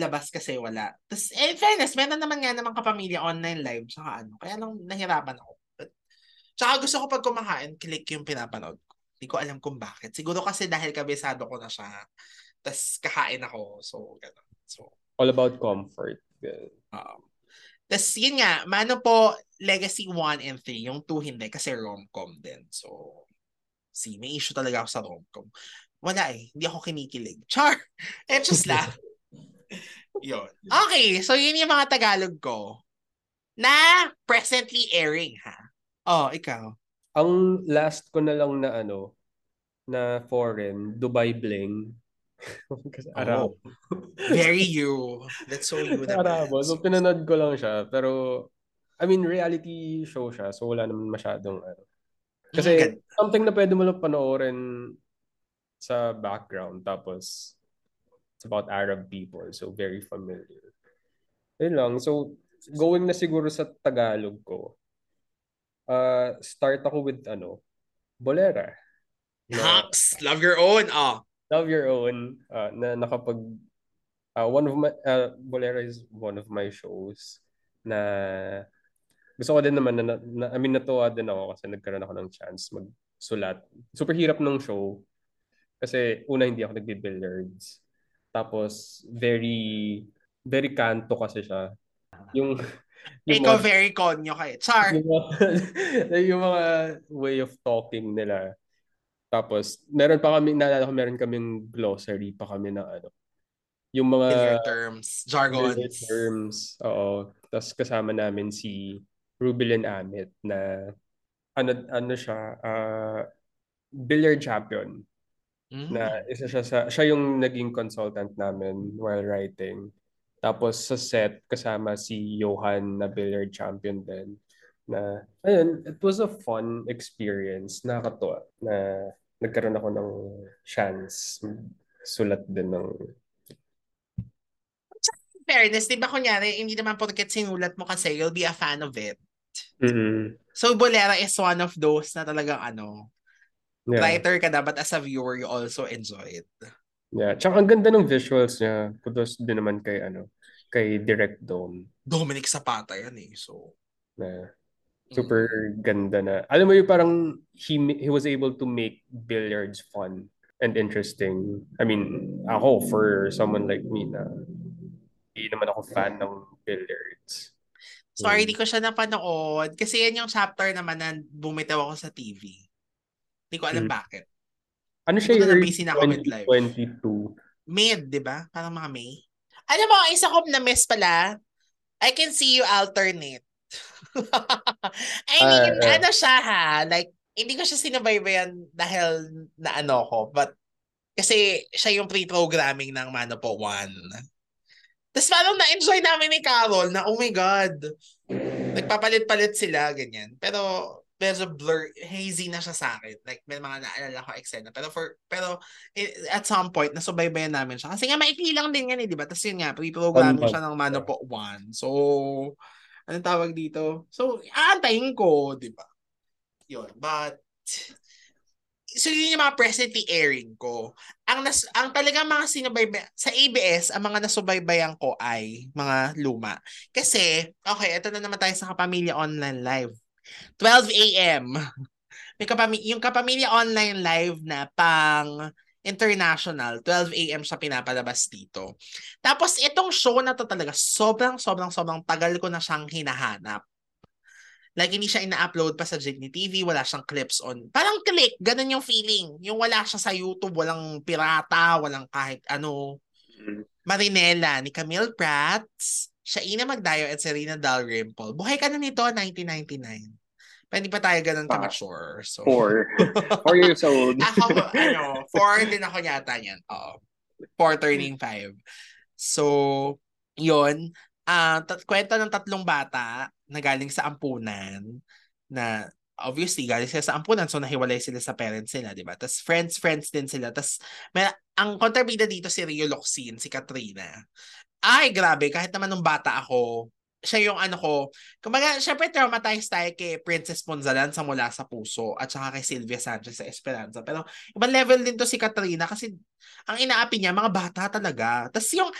labas kasi wala. Tapos, eh, in fairness, meron naman nga naman kapamilya online live. Tsaka ano, kaya lang nahirapan ako. But, tsaka gusto ko pag kumakain, click yung pinapanood ko. Hindi ko alam kung bakit. Siguro kasi dahil kabisado ko na siya. Tapos kakain ako. So, gano'n. So, All about comfort. Ganun. Um, Tapos yun nga, mano po, Legacy 1 and 3. Yung 2 hindi kasi rom-com din. So, see, may issue talaga ako sa rom-com. Wala eh. Hindi ako kinikilig. Char! Eh, just lang. yun. Okay, so yun yung mga Tagalog ko na presently airing, ha? Oh, ikaw. Ang last ko na lang na ano, na foreign, Dubai Bling. Kasi Arabo. Very you. That's so you naman. Arabo. So, pinanood ko lang siya. Pero, I mean, reality show siya. So, wala naman masyadong ano. Kasi, Mm, gan- something na pwede mo lang panoorin sa background. Tapos, it's about Arab people. So, very familiar. Yun lang. So, going na siguro sa Tagalog ko. Uh, start ako with ano, Bolera. Na- Hacks! Love your own. Oh. Love Your Own uh, na nakapag uh, one of my uh, Bolera is one of my shows na gusto ko din naman na, na I mean natuwa din ako kasi nagkaroon ako ng chance magsulat. Super hirap ng show kasi una hindi ako nagbi-billiards. Tapos very very kanto kasi siya. Yung yung Ikaw very konyo kayo. Char! yung mga, yung mga way of talking nila. Tapos, meron pa kami, naalala ko, meron kaming glossary pa kami na ano. Yung mga Familiar terms. Jargons. terms. Oo. Tapos kasama namin si Rubilin Amit na ano ano siya, uh, billiard champion Mm. na isa siya sa siya yung naging consultant namin while writing. Tapos sa set kasama si Johan na billiard champion din na ayun, it was a fun experience. Nakakatuwa na nagkaroon ako ng chance sulat din ng fairness, di ba kunyari, hindi naman porket sinulat mo kasi you'll be a fan of it. mm So, Bolera is one of those na talagang ano, Yeah. writer ka na, but as a viewer, you also enjoy it. Yeah. Tsaka ang ganda ng visuals niya. Kudos din naman kay ano, kay Direct Dome. Dominic Zapata yan eh. So, Na super ganda na. Alam mo yung parang he he was able to make billiards fun and interesting. I mean, ako for someone like me na hindi naman ako fan ng billiards. sorry, Mm. di ko siya napanood. Kasi yan yung chapter naman na bumitaw ako sa TV. Hindi ko alam Mm. bakit. Ano siya yung na busy na ako with life. 2022? Mid, di ba? Parang mga May. Alam mo, isa ko na miss pala. I can see you alternate. I mean, ah. ano siya ha? Like, hindi ko siya sinubaybayan dahil na ano ko. But, kasi siya yung pre-programming ng Mano po One. Tapos parang na-enjoy namin ni Carol na, oh my God, nagpapalit-palit sila, ganyan. Pero, medyo blur, hazy na siya sa akin. Like, may mga naalala ko eksena. Pero, for, pero, at some point, nasubaybayan namin siya. Kasi nga, maikli lang din yan eh, di ba? Tapos yun nga, pre-programming siya ng Mano po One. So, anong tawag dito? So, aantayin ko, di ba? Yun. But, so yun yung mga presently airing ko. Ang nas, ang talagang mga sinubaybay sa ABS, ang mga nasubaybayan ko ay mga luma. Kasi, okay, ito na naman tayo sa Kapamilya Online Live. 12 a.m. May kapami- yung Kapamilya Online Live na pang international, 12 a.m. siya pinapalabas dito. Tapos itong show na to talaga, sobrang, sobrang, sobrang tagal ko na siyang hinahanap. Like, hindi siya ina-upload pa sa Jigny TV, wala siyang clips on. Parang click, ganun yung feeling. Yung wala siya sa YouTube, walang pirata, walang kahit ano. Mm. Marinela ni Camille Prats, Shaina Magdayo at Serena Dalrymple. Buhay ka na nito, 1999. Pero hindi pa tayo ganun Ah. ka-mature. So. Four. Four years old. ako, ano, four din ako yata yan. Oo. Four turning five. So, yun. Ah, tat- kwento ng tatlong bata na galing sa ampunan na obviously galing sila sa ampunan so nahiwalay sila sa parents nila, di ba? Tapos friends, friends din sila. Tapos may, ang kontrabida dito si Rio Locsin, si Katrina. Ay, grabe. Kahit naman nung bata ako, siya yung ano ko, kumbaga, syempre traumatized tayo kay Princess Ponzalan sa Mula sa Puso at saka kay Sylvia Sanchez sa Esperanza. Pero ibang level din to si Katrina kasi ang inaapi niya, mga bata talaga. Tapos yung,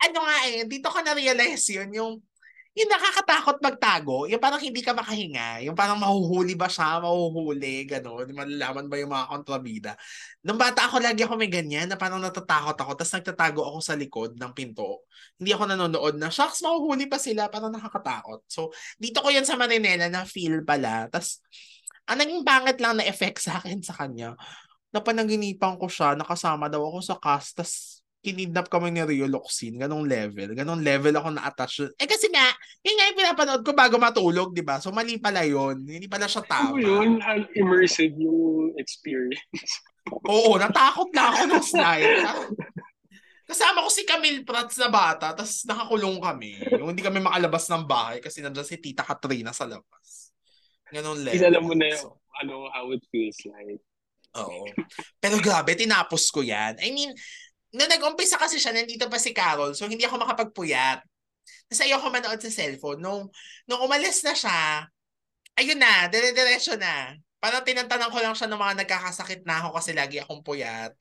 ano nga eh, dito ko na-realize yun, yung yung nakakatakot magtago, yung parang hindi ka makahinga, yung parang mahuhuli ba siya, mahuhuli, gano'n, malalaman ba yung mga kontrabida. Nung bata ako, lagi ako may ganyan, na parang natatakot ako, tapos nagtatago ako sa likod ng pinto. Hindi ako nanonood na, shucks, mahuhuli pa sila, parang nakakatakot. So, dito ko yan sa Marinela na feel pala. Tapos, ang naging pangit lang na effect sa akin sa kanya, napanaginipan ko siya, nakasama daw ako sa cast, tas kinidnap kami ni Rio Locsin, ganong level. Ganong level ako na-attach. Eh kasi nga, yun nga yung pinapanood ko bago matulog, di ba? So mali pala yun. Hindi pala siya Ano tama. yun? Ang immersive yung experience. Oo, natakot na ako ng snipe. Kasama ko si Camille Prats na bata, tapos nakakulong kami. Yung hindi kami makalabas ng bahay kasi nandiyan si Tita Katrina sa labas. Ganon level. Inalam mo na yung So, ano, how it feels like. Oo. Pero grabe, tinapos ko yan. I mean, nung nag-umpisa kasi siya, nandito pa si Carol, so hindi ako makapagpuyat. Kasi ayoko manood sa cellphone. Nung, nung umalis na siya, ayun na, dire-diretso na. Parang tinantanan ko lang siya ng mga nagkakasakit na ako kasi lagi akong puyat.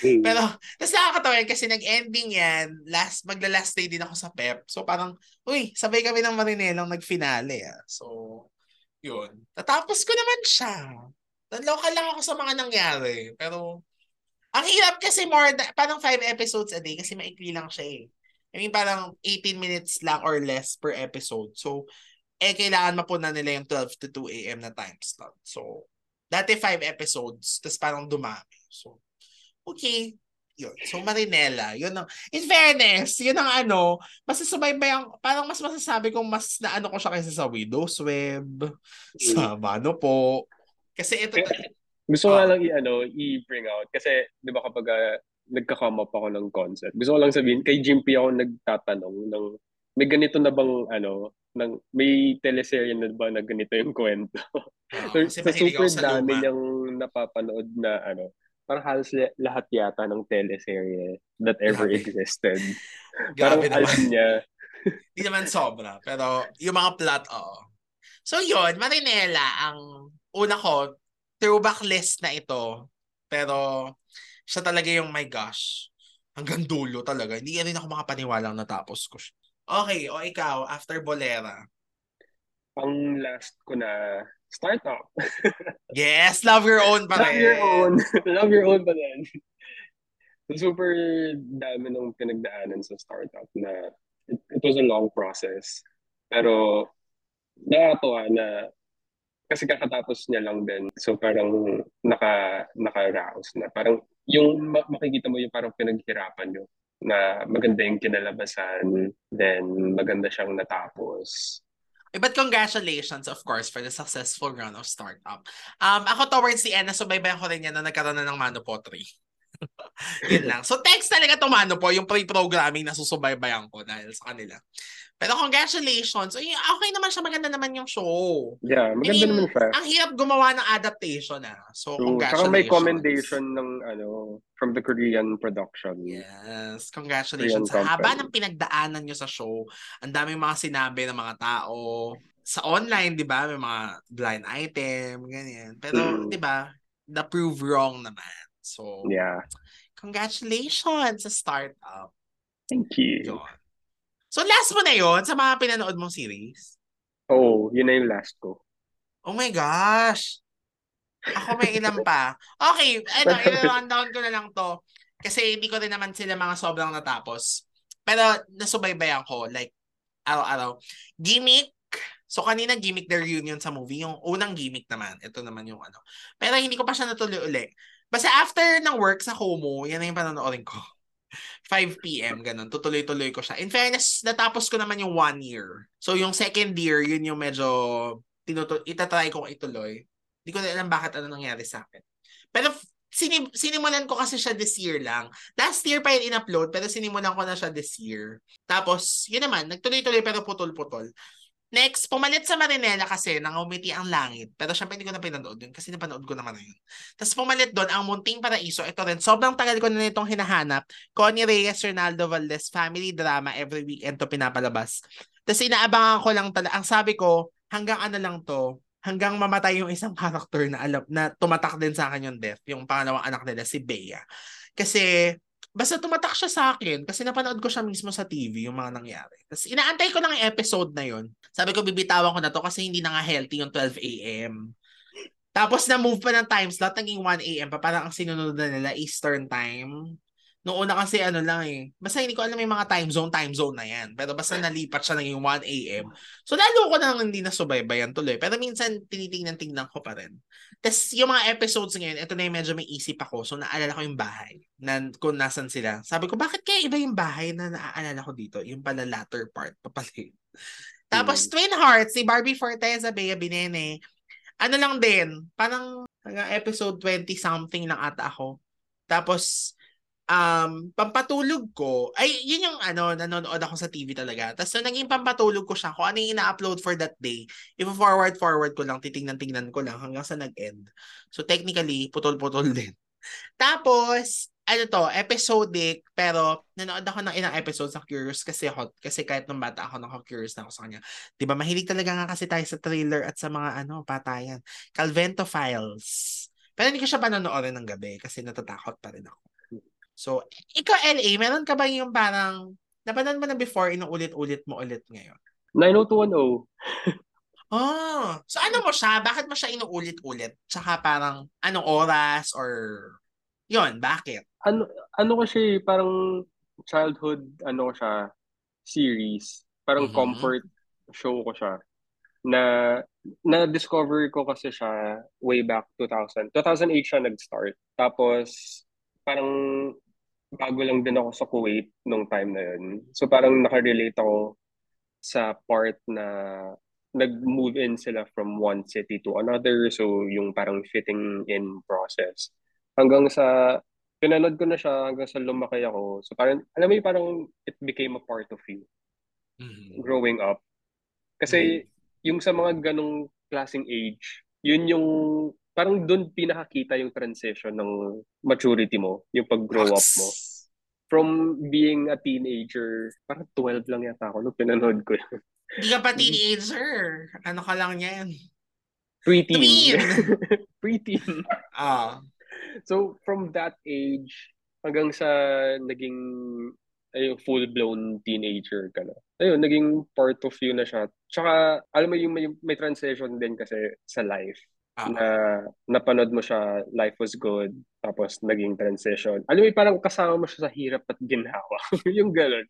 Mm. Pero, tapos nakakatawa yun kasi nag-ending yan, last, magla-last day din ako sa PEP. So parang, uy, sabay kami ng Marinelang nag-finale. Ah. So, yun. Natapos ko naman siya. Naloka lang ako sa mga nangyari. Pero, ang hirap kasi more, than- parang 5 episodes a day kasi maikli lang siya eh. I mean, parang 18 minutes lang or less per episode. So, eh, kailangan mapunan nila yung 12 to 2 a.m. na time slot. So, dati 5 episodes, tapos parang dumami. So, okay. Yun. So, Marinela. Yun ang, in fairness, yun ang ano, mas sumaybay ang, parang mas masasabi kong mas naano ko siya kaysa sa Widow's Web, sa Mano po. Kasi ito, Gusto ko nga lang i-ano, i-bring out. Kasi, di ba kapag uh, nagka-come up ako ng concept, gusto ko lang sabihin, kay Jimpy ako nagtatanong ng, may ganito na bang, ano, ng, may teleserye na ba na ganito yung kwento? ah, So, sa super sa dami niyang napapanood na, ano, parang halos la- lahat yata ng teleserye that ever Grabe. existed. parang Grabe naman. alam niya. Hindi naman sobra. Pero yung mga plot, oo. So yun, Marinela, ang una ko, throwback list na ito. Pero siya talaga yung my gosh. Hanggang dulo talaga. Hindi rin ako makapaniwalang natapos ko siya. Okay, o ikaw, after Bolera. Ang last ko na startup. Yes, love your own pa Love rin. your own. Love your own pa din. So, super dami nung pinagdaanan sa startup na it, it was a long process. Pero nakakatuwa na kasi kakatapos niya lang din. So parang naka naka-rouse na. Parang yung ma- makikita mo yung parang pinaghirapan nyo na maganda yung kinalabasan, then maganda siyang natapos. Eh, but congratulations, of course, for the successful run of startup. Um, ako towards the end, nasubaybayan ko rin yan na nagkaroon na ng Mano Potri. Yun lang. So, thanks talaga to Mano po, yung pre-programming na susubaybayan ko dahil sa kanila. Pero congratulations. Ay, okay naman siya, maganda naman yung show. Yeah, maganda I mean, naman siya. Ang hirap gumawa ng adaptation ah. So, True. congratulations. Saka may commendation ng ano from the Korean production. Yes, congratulations. Korean Sa haba ng pinagdaanan nyo sa show, ang daming mga sinabi ng mga tao. Sa online, di ba, may mga blind item, ganyan. Pero, Mm. di ba, na-prove wrong naman. So, Yeah. Congratulations sa startup. Thank you. Yun. So, last mo na yon sa mga pinanood mong series? Oo, yun na yung last ko. Oh my gosh! Ako may ilan pa. Okay, ano, i-rundown ko na lang to. Kasi hindi ko rin naman sila mga sobrang natapos. Pero nasubaybayan ko, like, araw-araw. Gimmick. So, kanina gimmick the reunion sa movie. Yung unang gimmick naman. Ito naman yung ano. Pero hindi ko pa siya natuloy uli. Basta after ng work sa Como, yan na yung panonoodin ko. 5 p.m. ganun. Tutuloy-tuloy ko siya. In fairness, natapos ko naman yung one year. So, yung second year, yun yung medyo tinutu- itatry kong ituloy. Hindi ko na alam bakit ano nangyari sa akin. Pero sinim- sinimulan ko kasi siya this year lang. Last year pa yun in-upload, pero sinimulan ko na siya this year. Tapos, yun naman, nagtuloy-tuloy pero putol-putol. Next, pumalit sa Marinela kasi nangumiti ang langit. Pero syempre hindi ko na pinanood yun kasi napanood ko naman na yun. Tapos pumalit doon ang Munting Paraiso. Ito rin, sobrang tagal ko na nitong hinahanap. Connie Reyes, Ronaldo Valdez, family drama, every weekend to pinapalabas. Tapos inaabangan ko lang talaga. Ang sabi ko, hanggang ano lang to, hanggang mamatay yung isang character na alam na tumatak din sa akin yung death, yung pangalawang anak nila, si Bea. Kasi, basta tumatak siya sa akin kasi napanood ko siya mismo sa TV yung mga nangyari. Tapos inaantay ko lang yung episode na yun. Sabi ko, bibitawan ko na to kasi hindi na nga healthy yung 12 a.m. Tapos na-move pa ng time slot, naging 1 a.m. pa. Parang ang sinunod na nila, Eastern time. Noong una kasi ano lang eh. Basta hindi ko alam yung mga time zone, time zone na yan. Pero basta nalipat siya naging 1 a.m. So lalo ko nang hindi nasubaybayan tuloy. Pero minsan tinitingnan-tingnan ko pa rin. Tapos yung mga episodes ngayon, ito na yung medyo may isip ako. So naalala ko yung bahay. Na, kung nasan sila. Sabi ko, bakit kaya iba yung bahay na naaalala ko dito? Yung pala latter part pa pala. Tapos Twin Hearts, si Barbie Forteza, Bea Binene. Ano lang din, parang hanggang episode 20 something lang ata ako. Tapos um, pampatulog ko, ay, yun yung ano, nanonood ako sa TV talaga. Tapos nung naging pampatulog ko siya, kung ano yung ina-upload for that day, i-forward forward ko lang, titingnan-tingnan ko lang hanggang sa nag-end. So technically, putol-putol din. Tapos, ano to, episodic, pero nanood ako ng ilang episodes sa Curious kasi hot, kasi kahit nung bata ako naka-curious na ako sa kanya. 'Di ba mahilig talaga nga kasi tayo sa thriller at sa mga ano, patayan. Calvento Files. Pero hindi ko siya panonoodin ng gabi kasi natatakot pa rin ako. So, ikaw LA, meron ka ba yung parang napanood mo na before, inuulit-ulit mo ulit ngayon? 90210. Oh, so ano mo siya? Bakit mo siya inuulit-ulit? Tsaka parang anong oras or yon bakit? Ano, ano kasi parang childhood, ano siya, series. Parang Mhm. comfort show ko siya. Na, na-discover ko kasi siya way back 2000. 2008 siya nag-start. Tapos, parang bago lang din ako sa Kuwait nung time na yun. So parang nakarelate ako sa part na nag-move in sila from one city to another. So yung parang fitting in process. Hanggang sa, pinanood ko na siya hanggang sa lumaki ako. So parang, alam mo yung parang it became a part of you Mhm. growing up. Kasi yung sa mga ganong klaseng age, yun yung parang doon pinakakita yung transition ng maturity mo, yung pag-grow up mo. From being a teenager, parang 12 lang yata ako nung pinanood ko yun. Hindi ka pa teenager. Ano ka lang yan? Preteen. Preteen. Ah. So, from that age, hanggang sa naging ay, full-blown teenager ka na. Ayun, naging part of you na siya. Tsaka, alam mo yung may, may transition din kasi sa life. Ah. na napanood mo siya, life was good, tapos naging transition. Alam mo, yung parang kasama mo siya sa hirap at ginhawa. yung ganun.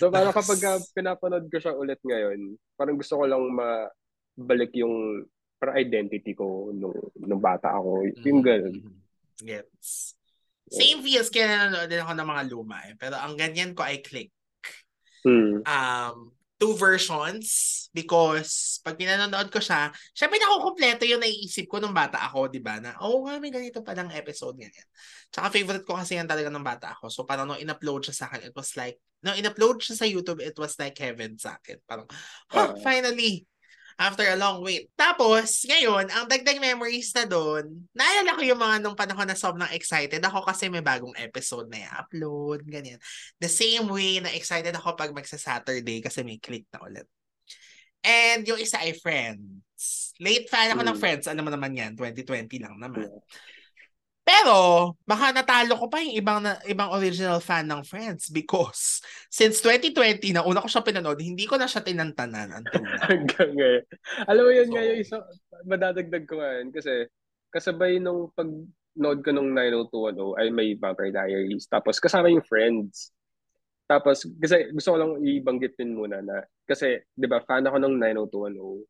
So parang kapag uh, pinapanood ko siya ulit ngayon, parang gusto ko lang mabalik yung parang identity ko nung, nung bata ako. Yung ganun. Mhm. Gets. Same feels kaya nanonood din ako ng mga luma eh. Pero ang ganyan ko ay click. Hmm. Um, two versions because pag pinanonood ko siya, syempre nakukompleto yung naiisip ko nung bata ako, di ba? Na, oh, nga, may ganito palang episode ganyan. Tsaka favorite ko kasi yan talaga nung bata ako. So parang nung in-upload siya sa akin, it was like, nung in-upload siya sa YouTube, it was like heaven sa akin. Parang, huh, Ah. finally, after a long wait. Tapos, ngayon, ang dagdag memories na doon, naalala ko yung mga nung panahon na sobrang excited ako kasi may bagong episode na i-upload, ganyan. The same way na excited ako pag magsa-Saturday kasi may click na ulit. And yung isa ay Friends. Late fan ako ng Mm. Friends. Alam mo naman yan, 2020 lang naman. Pero, baka natalo ko pa yung ibang, na, ibang original fan ng Friends because since 2020, na una ko siya pinanood, hindi ko na siya tinantanan until now. Hanggang ngayon. Alam mo yun So- nga yung isa, madadagdag ko yun kasi kasabay nung pag node ko nung 90210 ay may Vampire Diaries. Tapos kasama yung friends. Tapos kasi gusto ko lang ibanggit din muna na kasi 'di ba fan ako ng 90210.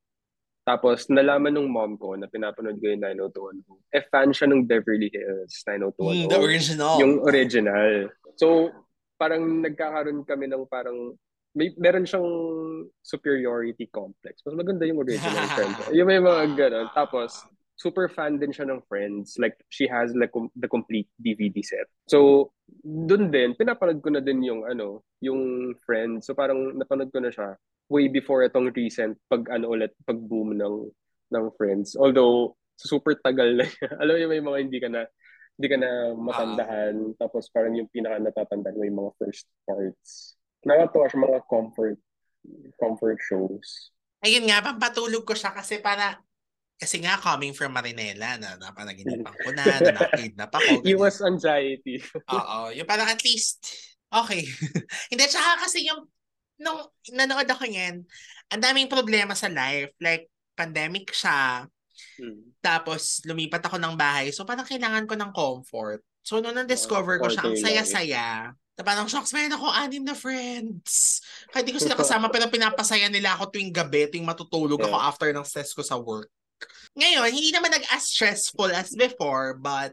Tapos nalaman nung mom ko na pinapanood ko yung 90210. Eh fan siya ng Beverly Hills Mm, 90210. the original. Yung original. So, parang nagkakaroon kami ng parang may meron siyang superiority complex. Mas maganda yung original Friends. Yung may mga ganun. Tapos, super fan din siya ng Friends. Like, she has like com- the complete DVD set. So, dun din, pinapanood ko na din yung ano, yung Friends. So, parang napanood ko na siya way before itong recent pag ano ulit, pag boom ng ng Friends. Although, super tagal na niya. Alam yung may mga hindi ka na hindi ka na matandahan. Tapos parang yung pinaka natatandaan mo yung mga first parts. Nakatuwa siya mga comfort comfort shows. Ayun nga, pampatulog ko siya kasi para kasi nga coming from Marinela na napanaginipan ko na, na nakidnap ako. ganyan. Iwas anxiety. Oo, yung parang at least, okay. Hindi, tsaka kasi yung, nung nanood ako yan, ang daming problema sa life. Like, pandemic siya, Hmm. tapos lumipat ako ng bahay. So, parang kailangan ko ng comfort. So, nung na-discover ko siya, ang saya-saya. Na parang, shocks, meron ako anim na friends. Kaya di ko sila kasama, pero pinapasaya nila ako tuwing gabi, tuwing matutulog ako Yeah. after ng stress ko sa work. Ngayon, hindi naman nag-as stressful as before, but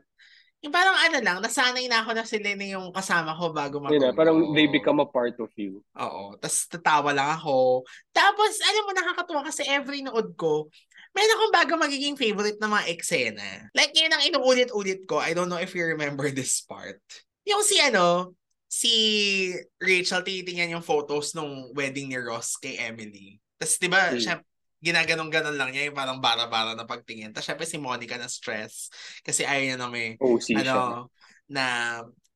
yung parang ano lang, nasanay na ako na sila na yung kasama ko bago matulog. na, parang they become a part of you. Oo. Tapos tatawa lang ako. Tapos, alam mo, nakakatuwa kasi every nood ko, meron akong bago magiging favorite na mga eksena. Like, yun ang inuulit-ulit ko. I don't know if you remember this part. Yung si ano, si Rachel tinitingnan yung photos nung wedding ni Ross kay Emily. Tapos, di ba, Hmm. siya, ginaganon-ganon lang niya yung parang bara-bara na pagtingin. Tapos, syempre si Monica na stress kasi ayaw niya na may, siya. ano, na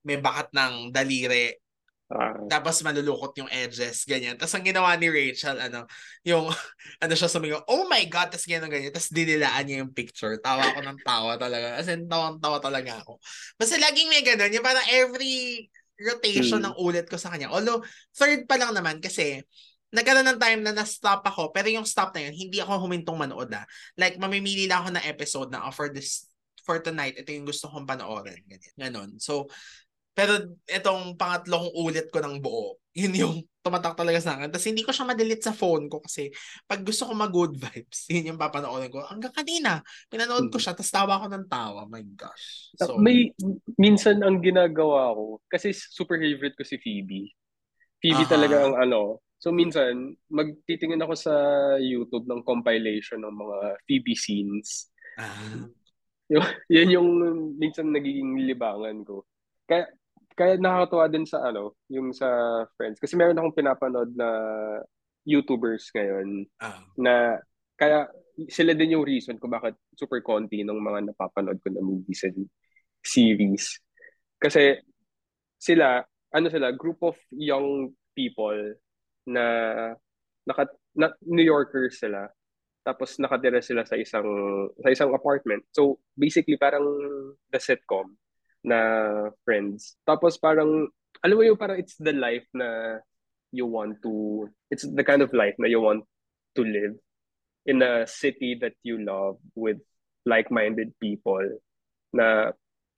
may bakat ng daliri Ah, tapos malulukot yung edges, ganyan. Tapos ang ginawa ni Rachel, ano, yung, ano siya sumigaw, oh my God, tapos ganyan, ganyan. Tapos dinilaan niya yung picture. Tawa ako ng tawa talaga. As in, tawang-tawa talaga ako. Basta laging may ganun. Yung parang every rotation Hmm. ng ulit ko sa kanya. Although, third pa lang naman kasi, nagkaroon ng time na na-stop ako, pero yung stop na yun, hindi ako humintong manood ah. Like, mamimili lang ako ng episode na, oh, for this, for tonight, ito yung gusto kong panoorin. Ganyan. Ganon. So, pero itong pangatlo kong ulit ko ng buo, yun yung tumatak talaga sa akin. Tapos hindi ko siya madelete sa phone ko kasi pag gusto ko mag-good vibes, yun yung papanoorin ko. Hanggang kanina, pinanood ko siya, tapos tawa ko ng tawa. My gosh. So, may minsan ang ginagawa ko kasi super favorite ko si Phoebe. Phoebe Aha. talaga ang ano. So minsan magtitingin ako sa YouTube ng compilation ng mga Phoebe scenes. ah, Yan yung minsan nagiging libangan ko. Kaya kaya nakakatuwa din sa ano, yung sa Friends kasi meron akong pinapanood na YouTubers ngayon ah, na kaya sila din yung reason kung bakit super konti ng mga napapanood ko na movies and series. Kasi sila, ano sila, group of young people na, naka, na New Yorkers sila. Tapos nakatira sila sa isang sa isang apartment. So basically parang the sitcom na Friends. Tapos parang alam mo yung parang it's the life na you want to it's the kind of life na you want to live in a city that you love with like-minded people na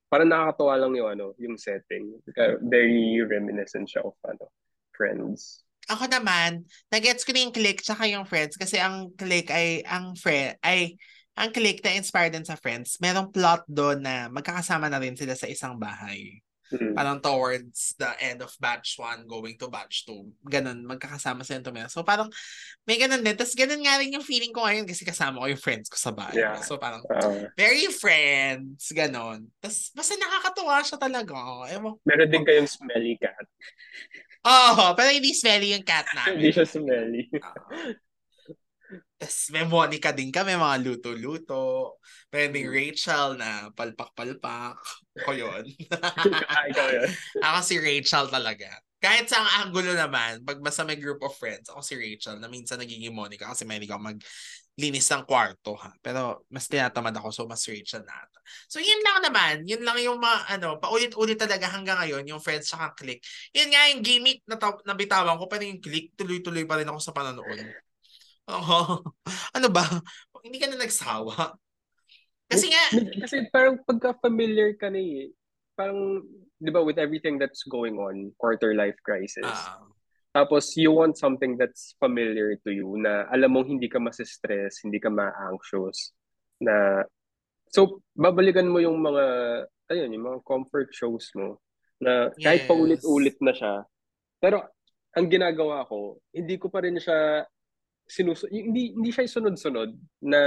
parang nakakatawa lang yung ano, yung setting. Very reminiscent siya of ano, Friends. Ako naman, nagets ko na yung click tsaka yung friends kasi ang click ay, ang friend, ay, ang click na inspired din sa friends, merong plot doon na magkakasama na rin sila sa isang bahay. Mm. Parang towards the end of batch 1 going to batch 2. Ganun, magkakasama sila tumira. So parang may ganun din. Tapos ganun nga rin yung feeling ko ngayon kasi kasama ko yung friends ko sa bahay. Yeah. So parang Uh, very friends, ganun. Tapos basta nakakatuwa siya talaga. Ewan. meron din kayong smelly cat. Oh, pero hindi smelly yung cat namin. Hindi siya smelly. Tapos may Monica din kami, mga luto-luto. May may Mm. Rachel na palpak-palpak. Ako yun. ikaw yun. ako si Rachel talaga. Kahit sa ang angulo naman, pag basta may group of friends, ako si Rachel na minsan nagiging Monica kasi mahilig ako mag linis ng kwarto ha. Pero mas tinatamad ako so mas Rachel na ata. So yun lang naman, yun lang yung mga ano, paulit-ulit talaga hanggang ngayon yung friends sa click. Yun nga yung gimmick na ta- nabitawan ko pero yung click tuloy-tuloy pa rin ako sa panonood. Oo. ano ba? Hindi ka na nagsawa. Kasi nga, Kasi parang pagka-familiar ka na eh. Parang, di ba, with everything that's going on, quarter life crisis. ah, Tapos, you want something that's familiar to you na alam mong hindi ka masistress, hindi ka ma-anxious. Na, so, babalikan mo yung mga, ayun, yung mga comfort shows mo. Na kahit Yes. paulit-ulit na siya. Pero, ang ginagawa ko, hindi ko pa rin siya sinus hindi hindi siya sunod-sunod na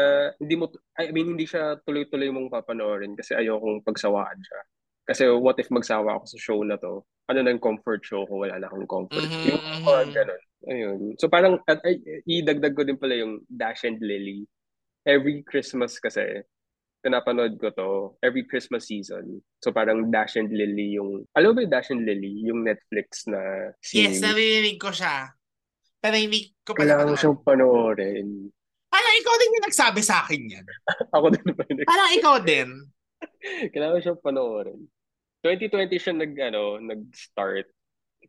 hindi mo I mean hindi siya tuloy-tuloy mong papanoorin kasi ayokong pagsawaan siya. Kasi what if magsawa ako sa show na to? Ano na yung comfort show ko? Wala na akong comfort. Mhm, Yung mga mhm. ganun. Ayun. So parang at ay, idagdag ko din pala yung Dash and Lily. Every Christmas kasi pinapanood ko to every Christmas season. So parang Dash and Lily yung alam ba yung Dash and Lily yung Netflix na series? yes, naririnig ko siya. Pero hindi ko pa Kailangan napanood. siyang panoorin. Parang ikaw din yung nagsabi sa akin yan. Ako din ba? Parang ikaw din. Kailangan mo siyang panoorin. 2020 siya nag, ano, nag-start.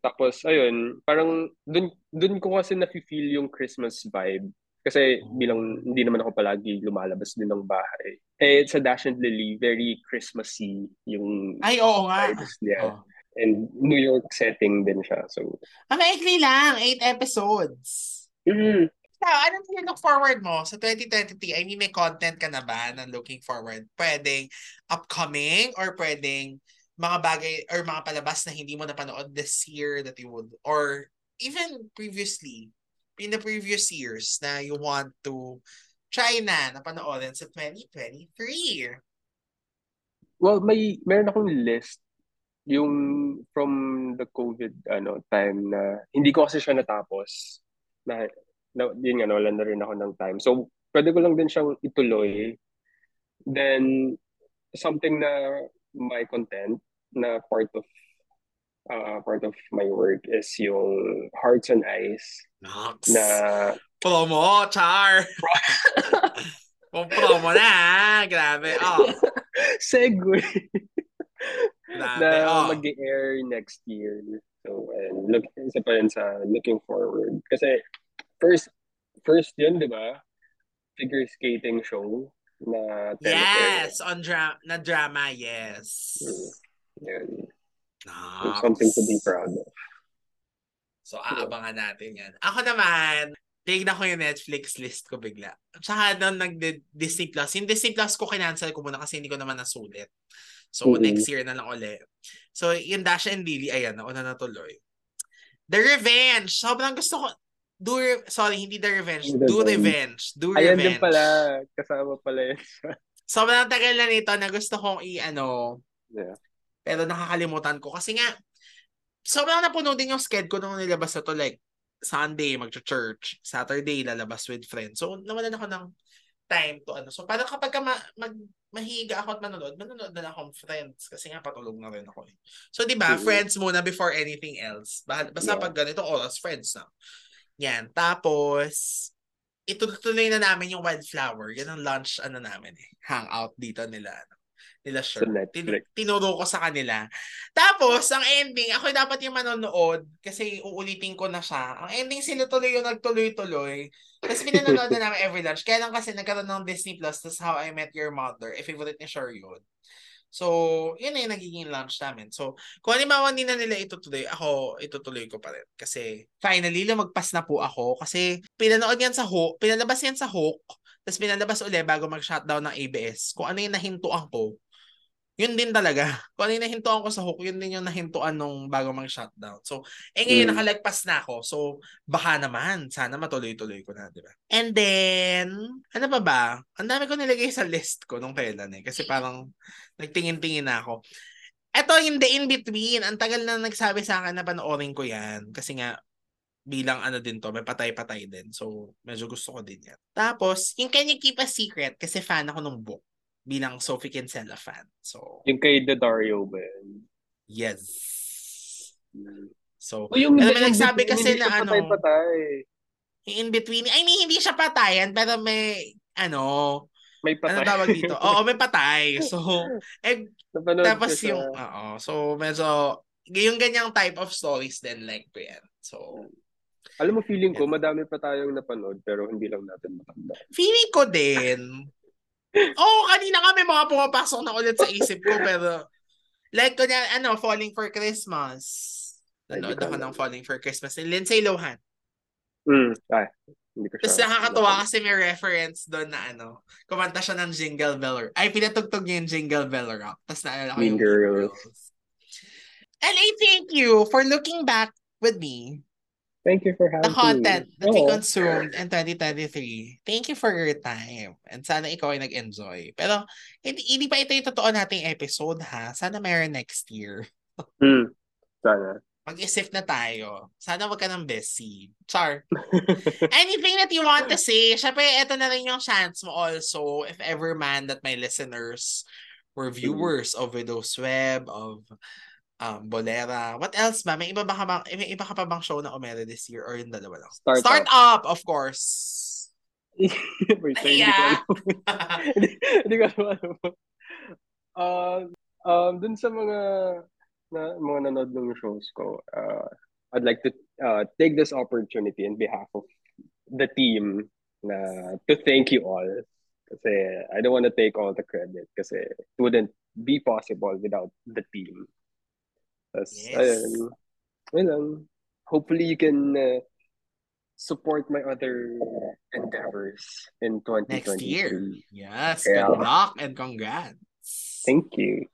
Tapos, ayun, parang dun, dun ko kasi nafe-feel yung Christmas vibe. Kasi bilang hindi naman ako palagi lumalabas din ng bahay. Eh, sa Dash and Lily, very Christmassy yung Ay, oo nga. vibes niya. Oh. And New York setting din siya. So, Ah, maikli lang. Eight episodes. mm, So, anong look forward mo sa 2023? I mean, may content ka na ba na looking forward? Pwedeng upcoming or pwedeng mga bagay or mga palabas na hindi mo napanood this year that you would or even previously in the previous years na you want to try na napanoorin sa 2023. well, may, meron akong list yung from the COVID ano time na hindi ko kasi siya natapos na, na yun nga nawalan na rin ako ng time so pwede ko lang din siyang ituloy then something na my content na part of uh, part of my work is yung Hearts and Eyes Nox. na Promo, Char! Kung promo na? Grabe. Oh, segue grabe. na Oh. mag-air next year. So, and look, isa pa rin sa looking forward. Kasi, first, first yun, di ba? Figure skating show na. Yes, on dra- na drama, yes. Yun. Nox. Something to be proud of. So, aabangan natin yan. Ako naman, tignan ko yung Netflix list ko bigla. Tsaka nung nag-Disney Plus, yung Disney Plus ko kinancel ko muna kasi hindi ko naman nasulit. So, Mhm. next year na lang uli. So, yung Dash and Lily, ayan, nauna na tuloy. The Revenge! Sobrang gusto ko. Do Re- Sorry, hindi The Revenge. The Do Revenge. Revenge. Do Ayan Revenge. din pala. Kasama pala yun. Sobrang tagal na nito na gusto kong i-ano, yeah. pero nakakalimutan ko. Kasi nga, sobrang napuno din yung schedule ko nung nilabas na to. Like, Sunday, mag-church. Saturday, lalabas with friends. So, nawalan ako ng time to ano. So, parang kapag ka ma- mag, mahiga ako at manonood, manonood na lang akong friends. Kasi nga, patulog na rin ako. Eh. So, di ba, Mhm. friends muna before anything else. Basta Yeah. pag ganito oras, friends na. Yan. Tapos, itutuloy na namin yung wildflower. Yan ang lunch, ano namin eh. Hangout dito nila. Ano, nila sure. Netflix. tinuro ko sa kanila. Tapos, ang ending, ako dapat yung manonood kasi uulitin ko na siya. Ang ending, sila tuloy yung nagtuloy-tuloy. Tapos pinanonood na namin every lunch. Kaya lang kasi nagkaroon ng Disney Plus, tas How I Met Your Mother. Eh, favorite ni Sure yun. So, yun yung nagiging lunch namin. So, kung halimbawa hindi na nila itutuloy, ako itutuloy ko pa rin. Kasi, finally, lumagpas na po ako. Kasi, pinanood yan sa Hook, pinalabas yan sa Hook, tapos pinalabas uli bago mag-shutdown ng ABS. Kung ano yung nahintuan ko, yun din talaga. Kung ano yung nahintuan ko sa Hook, yun din yung nahintuan nung bago mag-shutdown. So, eh ngayon, Mm. nakalagpas na ako. So, baka naman, sana matuloy-tuloy ko na, di ba? And then, ano pa ba? Ang dami ko nilagay sa list ko nung kailan eh. Kasi parang, nagtingin-tingin na ako. Eto, yung The In-Between. Ang tagal na nagsabi sa akin na panoorin ko yan. Kasi nga, bilang ano din to, may patay-patay din. So, medyo gusto ko din yan. Tapos, yung Can You Keep a Secret? Kasi fan ako nung book. Bilang Sophie Kinsella fan. So, Yung kay The Dario ba yes. So, O yung Alam yung nagsabi kasi na ano- patay-patay. in between. I mean, hindi siya patayan, pero may, ano, May patay. ano tawag dito? Oo, may patay. So, eh, Napanood tapos yung, oo, so medyo, yung ganyang type of stories din like ko yan. So, Alam mo, feeling ko, madami pa tayong napanood, pero hindi lang natin matanda. feeling ko din, Oo, kanina nga may mga pumapasok na ulit sa isip ko, pero like ko na, ano, Falling for Christmas. Nanood ako ng Falling for Christmas ni Lindsay Lohan. Mm. Ay, hindi ko. Tapos nakakatuwa kasi may reference doon na ano, kumanta siya ng Jingle Bell Rock. Ay, pinatugtog niya yung Jingle Bell Rock. Tapos naalala ko Mean yung Girls. And I thank you for looking back with me Thank you for having the content me. that we Oo. consumed in 2023. Thank you for your time. And sana ikaw ay nag-enjoy. Pero hindi, hindi pa ito yung totoo nating episode ha. Sana meron next year. Mm. Sana. Mag-isip na tayo. Sana wag ka ng busy. Char. Anything that you want to say, syempre, ito na rin yung chance mo also, if ever man that my listeners were viewers of Widow's Web, of um, Bolera. What else ba? May iba, ba ka bang, may iba ka pa bang show na umere this year or yung dalawa lang? Start Start up, of course. Wait, Nahiya. alam. Hindi hindi ko alam. Uh, um, dun sa mga na, mga nanood ng shows ko, uh, I'd like to uh, take this opportunity in behalf of the team na to thank you all. Kasi I don't want to take all the credit kasi it wouldn't be possible without the team. Yes. ayun. Ayun lang. Hopefully you can uh, support my other endeavors in 2023. Next year. Yes, Yeah. good luck and congrats. Thank you.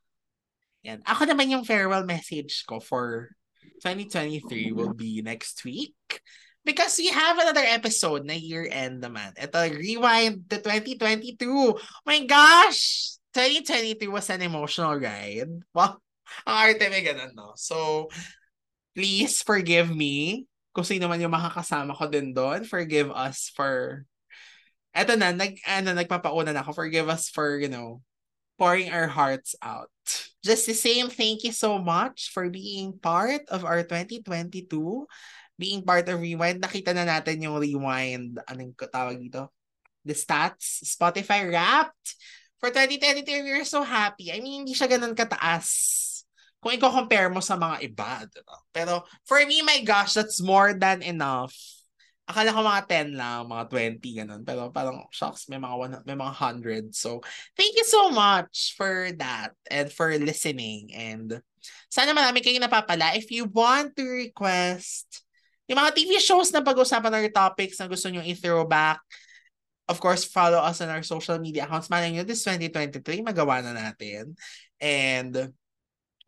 Yan. Ako naman yung farewell message ko for 2023 will be next week. Because we have another episode na year-end naman. Ito, Rewind to 2022. Oh my gosh! 2022 was an emotional ride. Wow. Ang arte may ganun, no? So, please forgive me kung sino man yung makakasama ko din doon. Forgive us for... Eto na, nag, ano, nagpapauna na ako. Forgive us for, you know, pouring our hearts out. Just the same, thank you so much for being part of our 2022. Being part of Rewind. Nakita na natin yung Rewind. Anong tawag dito? The stats. Spotify Wrapped. For 2023, we're so happy. I mean, hindi siya ganun kataas. Kung i-compare mo sa mga iba. diba? Pero for me, my gosh, that's more than enough. Akala ko mga 10 lang, mga 20, ganun. Pero parang, shocks, may mga, one, may mga 100. So, thank you so much for that and for listening. And sana marami kayong napapala. If you want to request yung mga TV shows na pag-usapan or topics na gusto nyo i-throwback, of course, follow us on our social media accounts. Malay nyo, this 2023, magawa na natin. And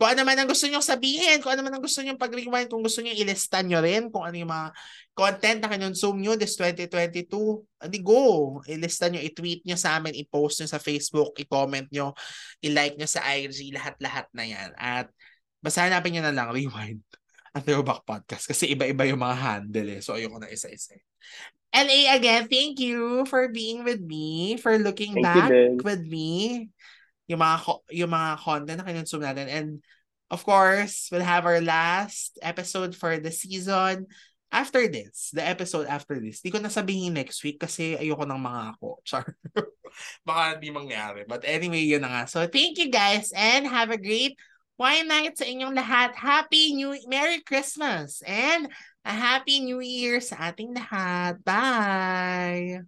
kung ano man ang gusto nyo sabihin, kung ano man ang gusto nyo pag-rewind, kung gusto nyo ilista nyo rin, kung ano yung mga content na kinonsume nyo this 2022, adi go. Ilista nyo, i-tweet nyo sa amin, i-post nyo sa Facebook, i-comment nyo, i-like nyo sa IG, lahat-lahat na yan. At basta hanapin nyo na lang, rewind at Throwback Podcast kasi iba-iba yung mga handle eh. So ayoko na isa-isa. LA again, thank you for being with me, for looking Thank back with me yung mga yung mga content na kinonsume natin. And of course we'll have our last episode for the season after this. The episode after this. Di ko na sabihin next week kasi ayoko ng mga ako. Char. Baka hindi mangyari. But anyway yun na nga. So thank you guys and have a great wine night sa inyong lahat. Happy new merry christmas and a happy new year sa ating lahat. Bye